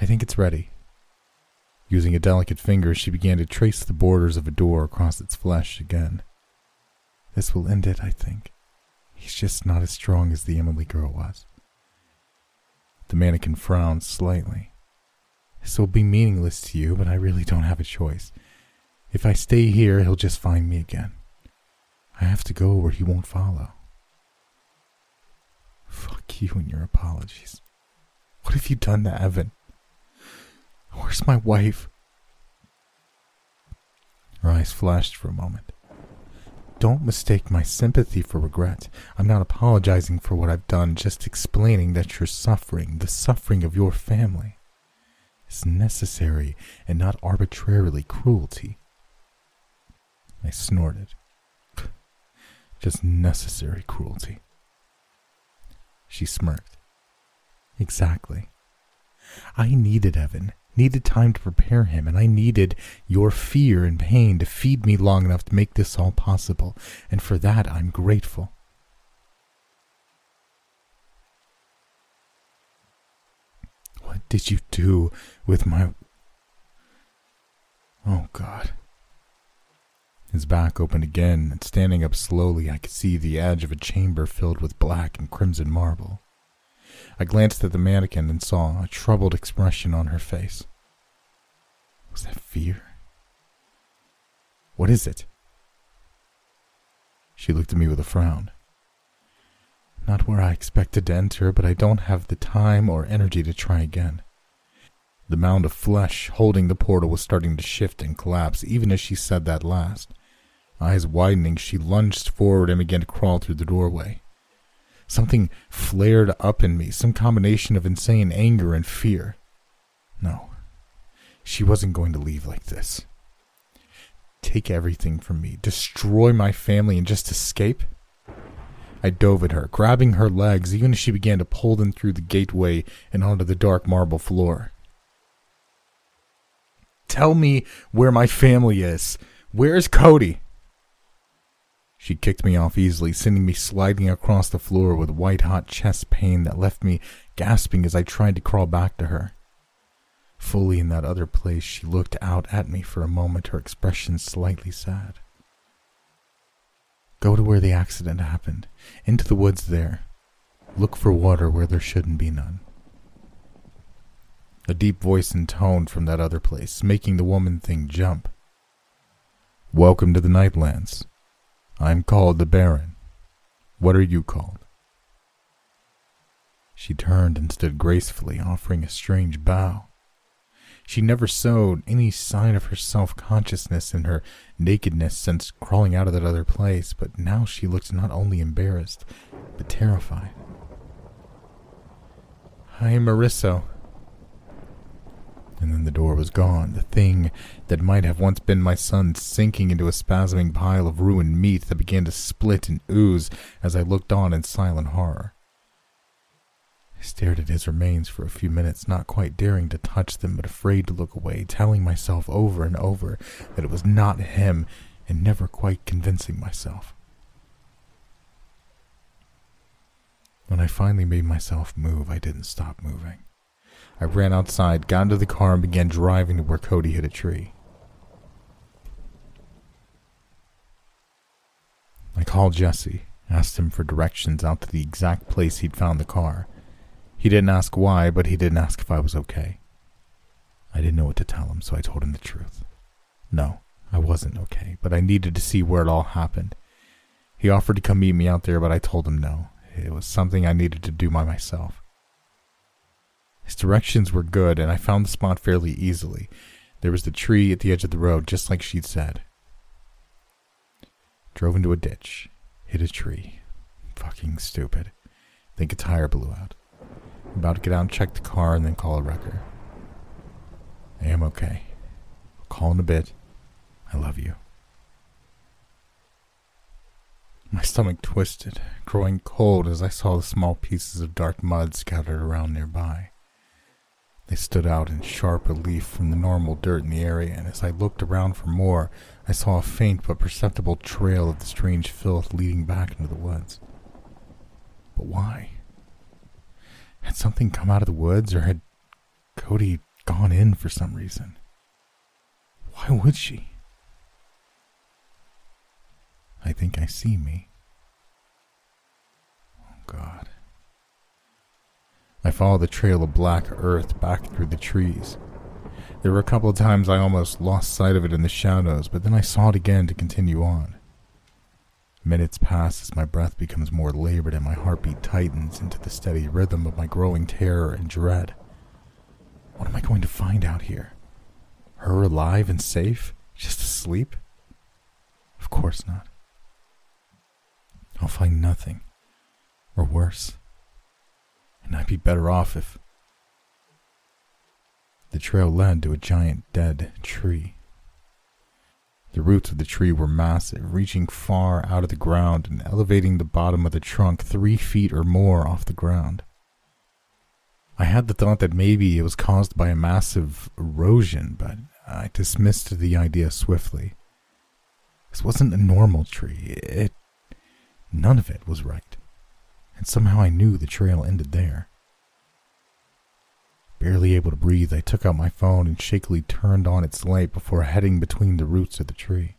I think it's ready. Using a delicate finger, she began to trace the borders of a door across its flesh again. This will end it, I think. He's just not as strong as the Emily girl was. The mannequin frowned slightly. This will be meaningless to you, but I really don't have a choice. If I stay here, he'll just find me again. I have to go where he won't follow. Fuck you and your apologies. What have you done to Evan? Where's my wife? Her eyes flashed for a moment. Don't mistake my sympathy for regret. I'm not apologizing for what I've done, just explaining that your suffering, the suffering of your family, is necessary and not arbitrarily cruelty. I snorted. Just necessary cruelty. She smirked. Exactly. I needed Evan, needed time to prepare him, and I needed your fear and pain to feed me long enough to make this all possible, and for that I'm grateful. What did you do with my. Oh, God. His back opened again, and standing up slowly, I could see the edge of a chamber filled with black and crimson marble. I glanced at the mannequin and saw a troubled expression on her face. Was that fear? What is it? She looked at me with a frown. Not where I expected to enter, but I don't have the time or energy to try again. The mound of flesh holding the portal was starting to shift and collapse even as she said that last. Eyes widening, she lunged forward and began to crawl through the doorway. Something flared up in me, some combination of insane anger and fear. No, she wasn't going to leave like this. Take everything from me, destroy my family, and just escape? I dove at her, grabbing her legs even as she began to pull them through the gateway and onto the dark marble floor. Tell me where my family is. Where's Cody? She kicked me off easily, sending me sliding across the floor with white hot chest pain that left me gasping as I tried to crawl back to her. Fully in that other place, she looked out at me for a moment, her expression slightly sad. Go to where the accident happened, into the woods there. Look for water where there shouldn't be none. A deep voice and tone from that other place, making the woman thing jump. Welcome to the Nightlands. I'm called the Baron. What are you called? She turned and stood gracefully, offering a strange bow. She never showed any sign of her self consciousness in her nakedness since crawling out of that other place, but now she looked not only embarrassed, but terrified. I am Marisso, and then the door was gone. The thing that might have once been my son sinking into a spasming pile of ruined meat that began to split and ooze as I looked on in silent horror. I stared at his remains for a few minutes, not quite daring to touch them, but afraid to look away, telling myself over and over that it was not him, and never quite convincing myself. When I finally made myself move, I didn't stop moving. I ran outside, got into the car, and began driving to where Cody hit a tree. I called Jesse, asked him for directions out to the exact place he'd found the car. He didn't ask why, but he didn't ask if I was okay. I didn't know what to tell him, so I told him the truth. No, I wasn't okay, but I needed to see where it all happened. He offered to come meet me out there, but I told him no. It was something I needed to do by myself. His directions were good, and I found the spot fairly easily. There was the tree at the edge of the road, just like she'd said. Drove into a ditch, hit a tree. Fucking stupid. Think a tire blew out. About to get out and check the car and then call a wrecker. I am okay. I'll call in a bit. I love you. My stomach twisted, growing cold as I saw the small pieces of dark mud scattered around nearby. They stood out in sharp relief from the normal dirt in the area, and as I looked around for more, I saw a faint but perceptible trail of the strange filth leading back into the woods. But why? Had something come out of the woods, or had Cody gone in for some reason? Why would she? I think I see me. Oh, God. I followed the trail of black earth back through the trees. There were a couple of times I almost lost sight of it in the shadows, but then I saw it again to continue on. Minutes pass as my breath becomes more labored and my heartbeat tightens into the steady rhythm of my growing terror and dread. What am I going to find out here? Her alive and safe? Just asleep? Of course not. I'll find nothing. Or worse. And I'd be better off if. The trail led to a giant dead tree. The roots of the tree were massive, reaching far out of the ground and elevating the bottom of the trunk three feet or more off the ground. I had the thought that maybe it was caused by a massive erosion, but I dismissed the idea swiftly. This wasn't a normal tree. It. None of it was right and somehow I knew the trail ended there. Barely able to breathe, I took out my phone and shakily turned on its light before heading between the roots of the tree.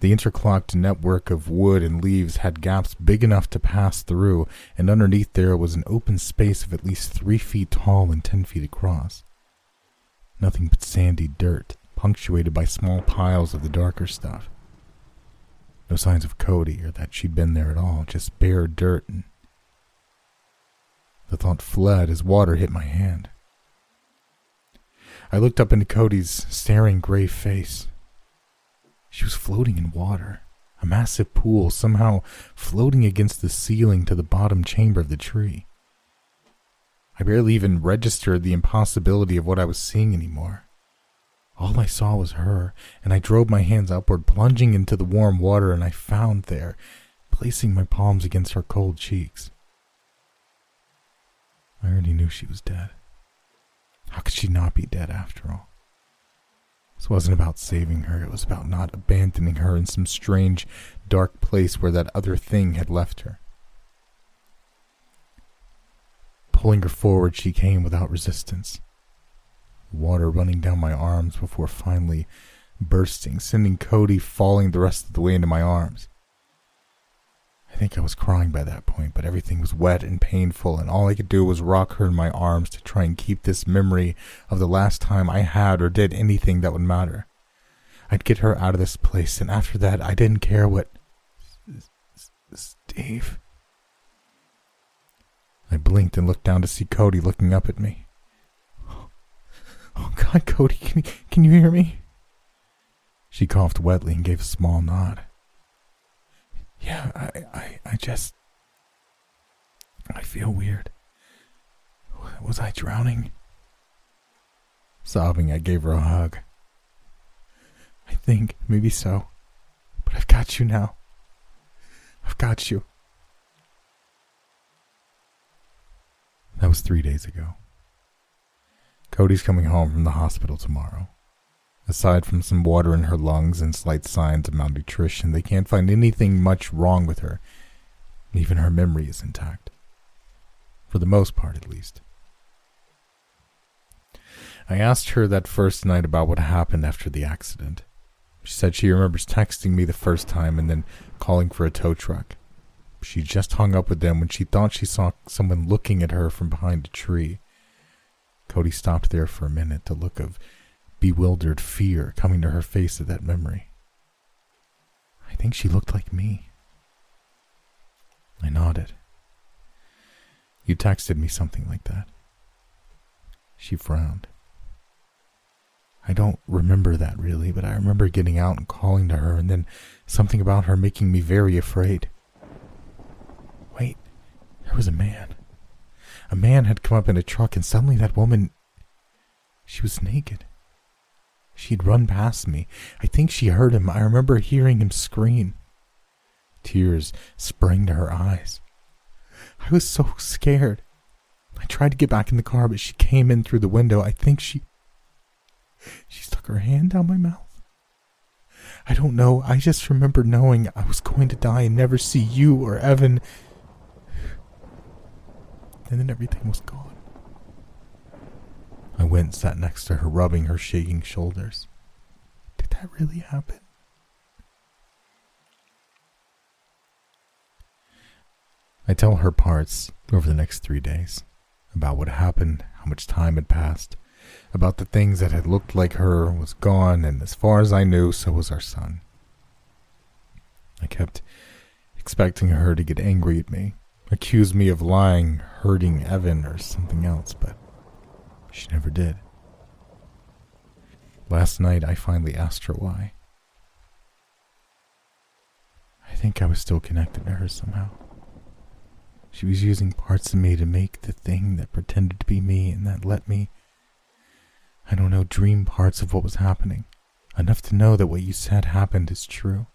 The interclocked network of wood and leaves had gaps big enough to pass through, and underneath there was an open space of at least three feet tall and ten feet across. Nothing but sandy dirt, punctuated by small piles of the darker stuff. No signs of Cody or that she'd been there at all, just bare dirt and. The thought fled as water hit my hand. I looked up into Cody's staring gray face. She was floating in water, a massive pool somehow floating against the ceiling to the bottom chamber of the tree. I barely even registered the impossibility of what I was seeing anymore. All I saw was her, and I drove my hands upward, plunging into the warm water, and I found there, placing my palms against her cold cheeks. I already knew she was dead. How could she not be dead after all? This wasn't about saving her, it was about not abandoning her in some strange, dark place where that other thing had left her. Pulling her forward, she came without resistance water running down my arms before finally bursting, sending Cody falling the rest of the way into my arms. I think I was crying by that point, but everything was wet and painful, and all I could do was rock her in my arms to try and keep this memory of the last time I had or did anything that would matter. I'd get her out of this place, and after that, I didn't care what. Steve. I blinked and looked down to see Cody looking up at me. Oh, God, Cody, can, can you hear me? She coughed wetly and gave a small nod. Yeah, I, I, I just. I feel weird. Was I drowning? Sobbing, I gave her a hug. I think, maybe so. But I've got you now. I've got you. That was three days ago. Cody's coming home from the hospital tomorrow. Aside from some water in her lungs and slight signs of malnutrition, they can't find anything much wrong with her. Even her memory is intact. For the most part, at least. I asked her that first night about what happened after the accident. She said she remembers texting me the first time and then calling for a tow truck. She just hung up with them when she thought she saw someone looking at her from behind a tree. Cody stopped there for a minute, the look of bewildered fear coming to her face at that memory. I think she looked like me. I nodded. You texted me something like that. She frowned. I don't remember that really, but I remember getting out and calling to her, and then something about her making me very afraid. Wait, there was a man. A man had come up in a truck, and suddenly that woman. She was naked. She'd run past me. I think she heard him. I remember hearing him scream. Tears sprang to her eyes. I was so scared. I tried to get back in the car, but she came in through the window. I think she. She stuck her hand down my mouth. I don't know. I just remember knowing I was going to die and never see you or Evan. And then everything was gone. I went and sat next to her, rubbing her shaking shoulders. Did that really happen? I tell her parts over the next three days about what happened, how much time had passed, about the things that had looked like her was gone, and as far as I knew, so was our son. I kept expecting her to get angry at me, accuse me of lying, hurting Evan, or something else, but she never did. Last night, I finally asked her why. I think I was still connected to her somehow. She was using parts of me to make the thing that pretended to be me and that let me, I don't know, dream parts of what was happening. Enough to know that what you said happened is true.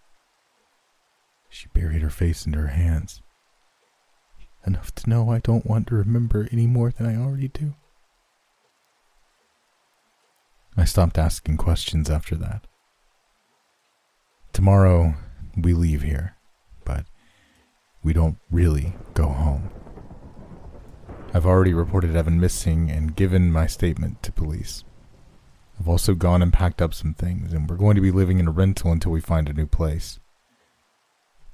She buried her face into her hands. Enough to know I don't want to remember any more than I already do. I stopped asking questions after that. Tomorrow, we leave here, but we don't really go home. I've already reported Evan missing and given my statement to police. I've also gone and packed up some things, and we're going to be living in a rental until we find a new place.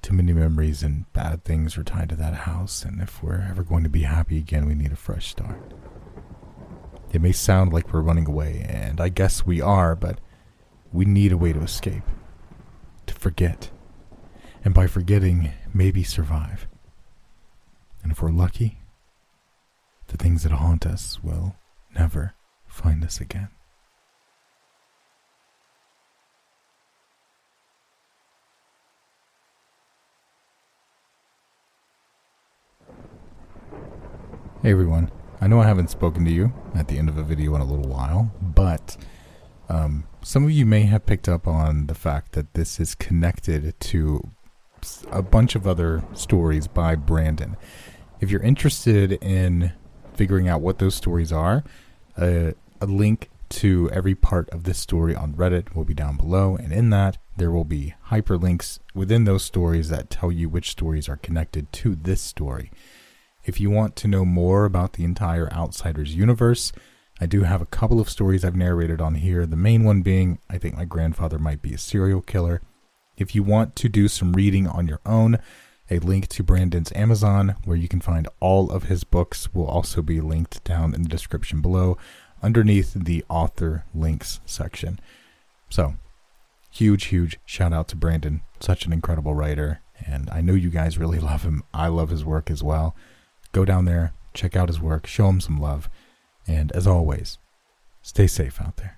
Too many memories and bad things are tied to that house, and if we're ever going to be happy again, we need a fresh start. It may sound like we're running away, and I guess we are, but we need a way to escape. To forget and by forgetting, maybe survive. And if we're lucky, the things that haunt us will never find us again. Hey everyone, I know I haven't spoken to you at the end of a video in a little while, but um, some of you may have picked up on the fact that this is connected to a bunch of other stories by Brandon. If you're interested in figuring out what those stories are, uh, a link to every part of this story on Reddit will be down below, and in that, there will be hyperlinks within those stories that tell you which stories are connected to this story. If you want to know more about the entire Outsiders universe, I do have a couple of stories I've narrated on here. The main one being I think my grandfather might be a serial killer. If you want to do some reading on your own, a link to Brandon's Amazon, where you can find all of his books, will also be linked down in the description below underneath the author links section. So, huge, huge shout out to Brandon. Such an incredible writer. And I know you guys really love him. I love his work as well. Go down there, check out his work, show him some love. And as always, stay safe out there.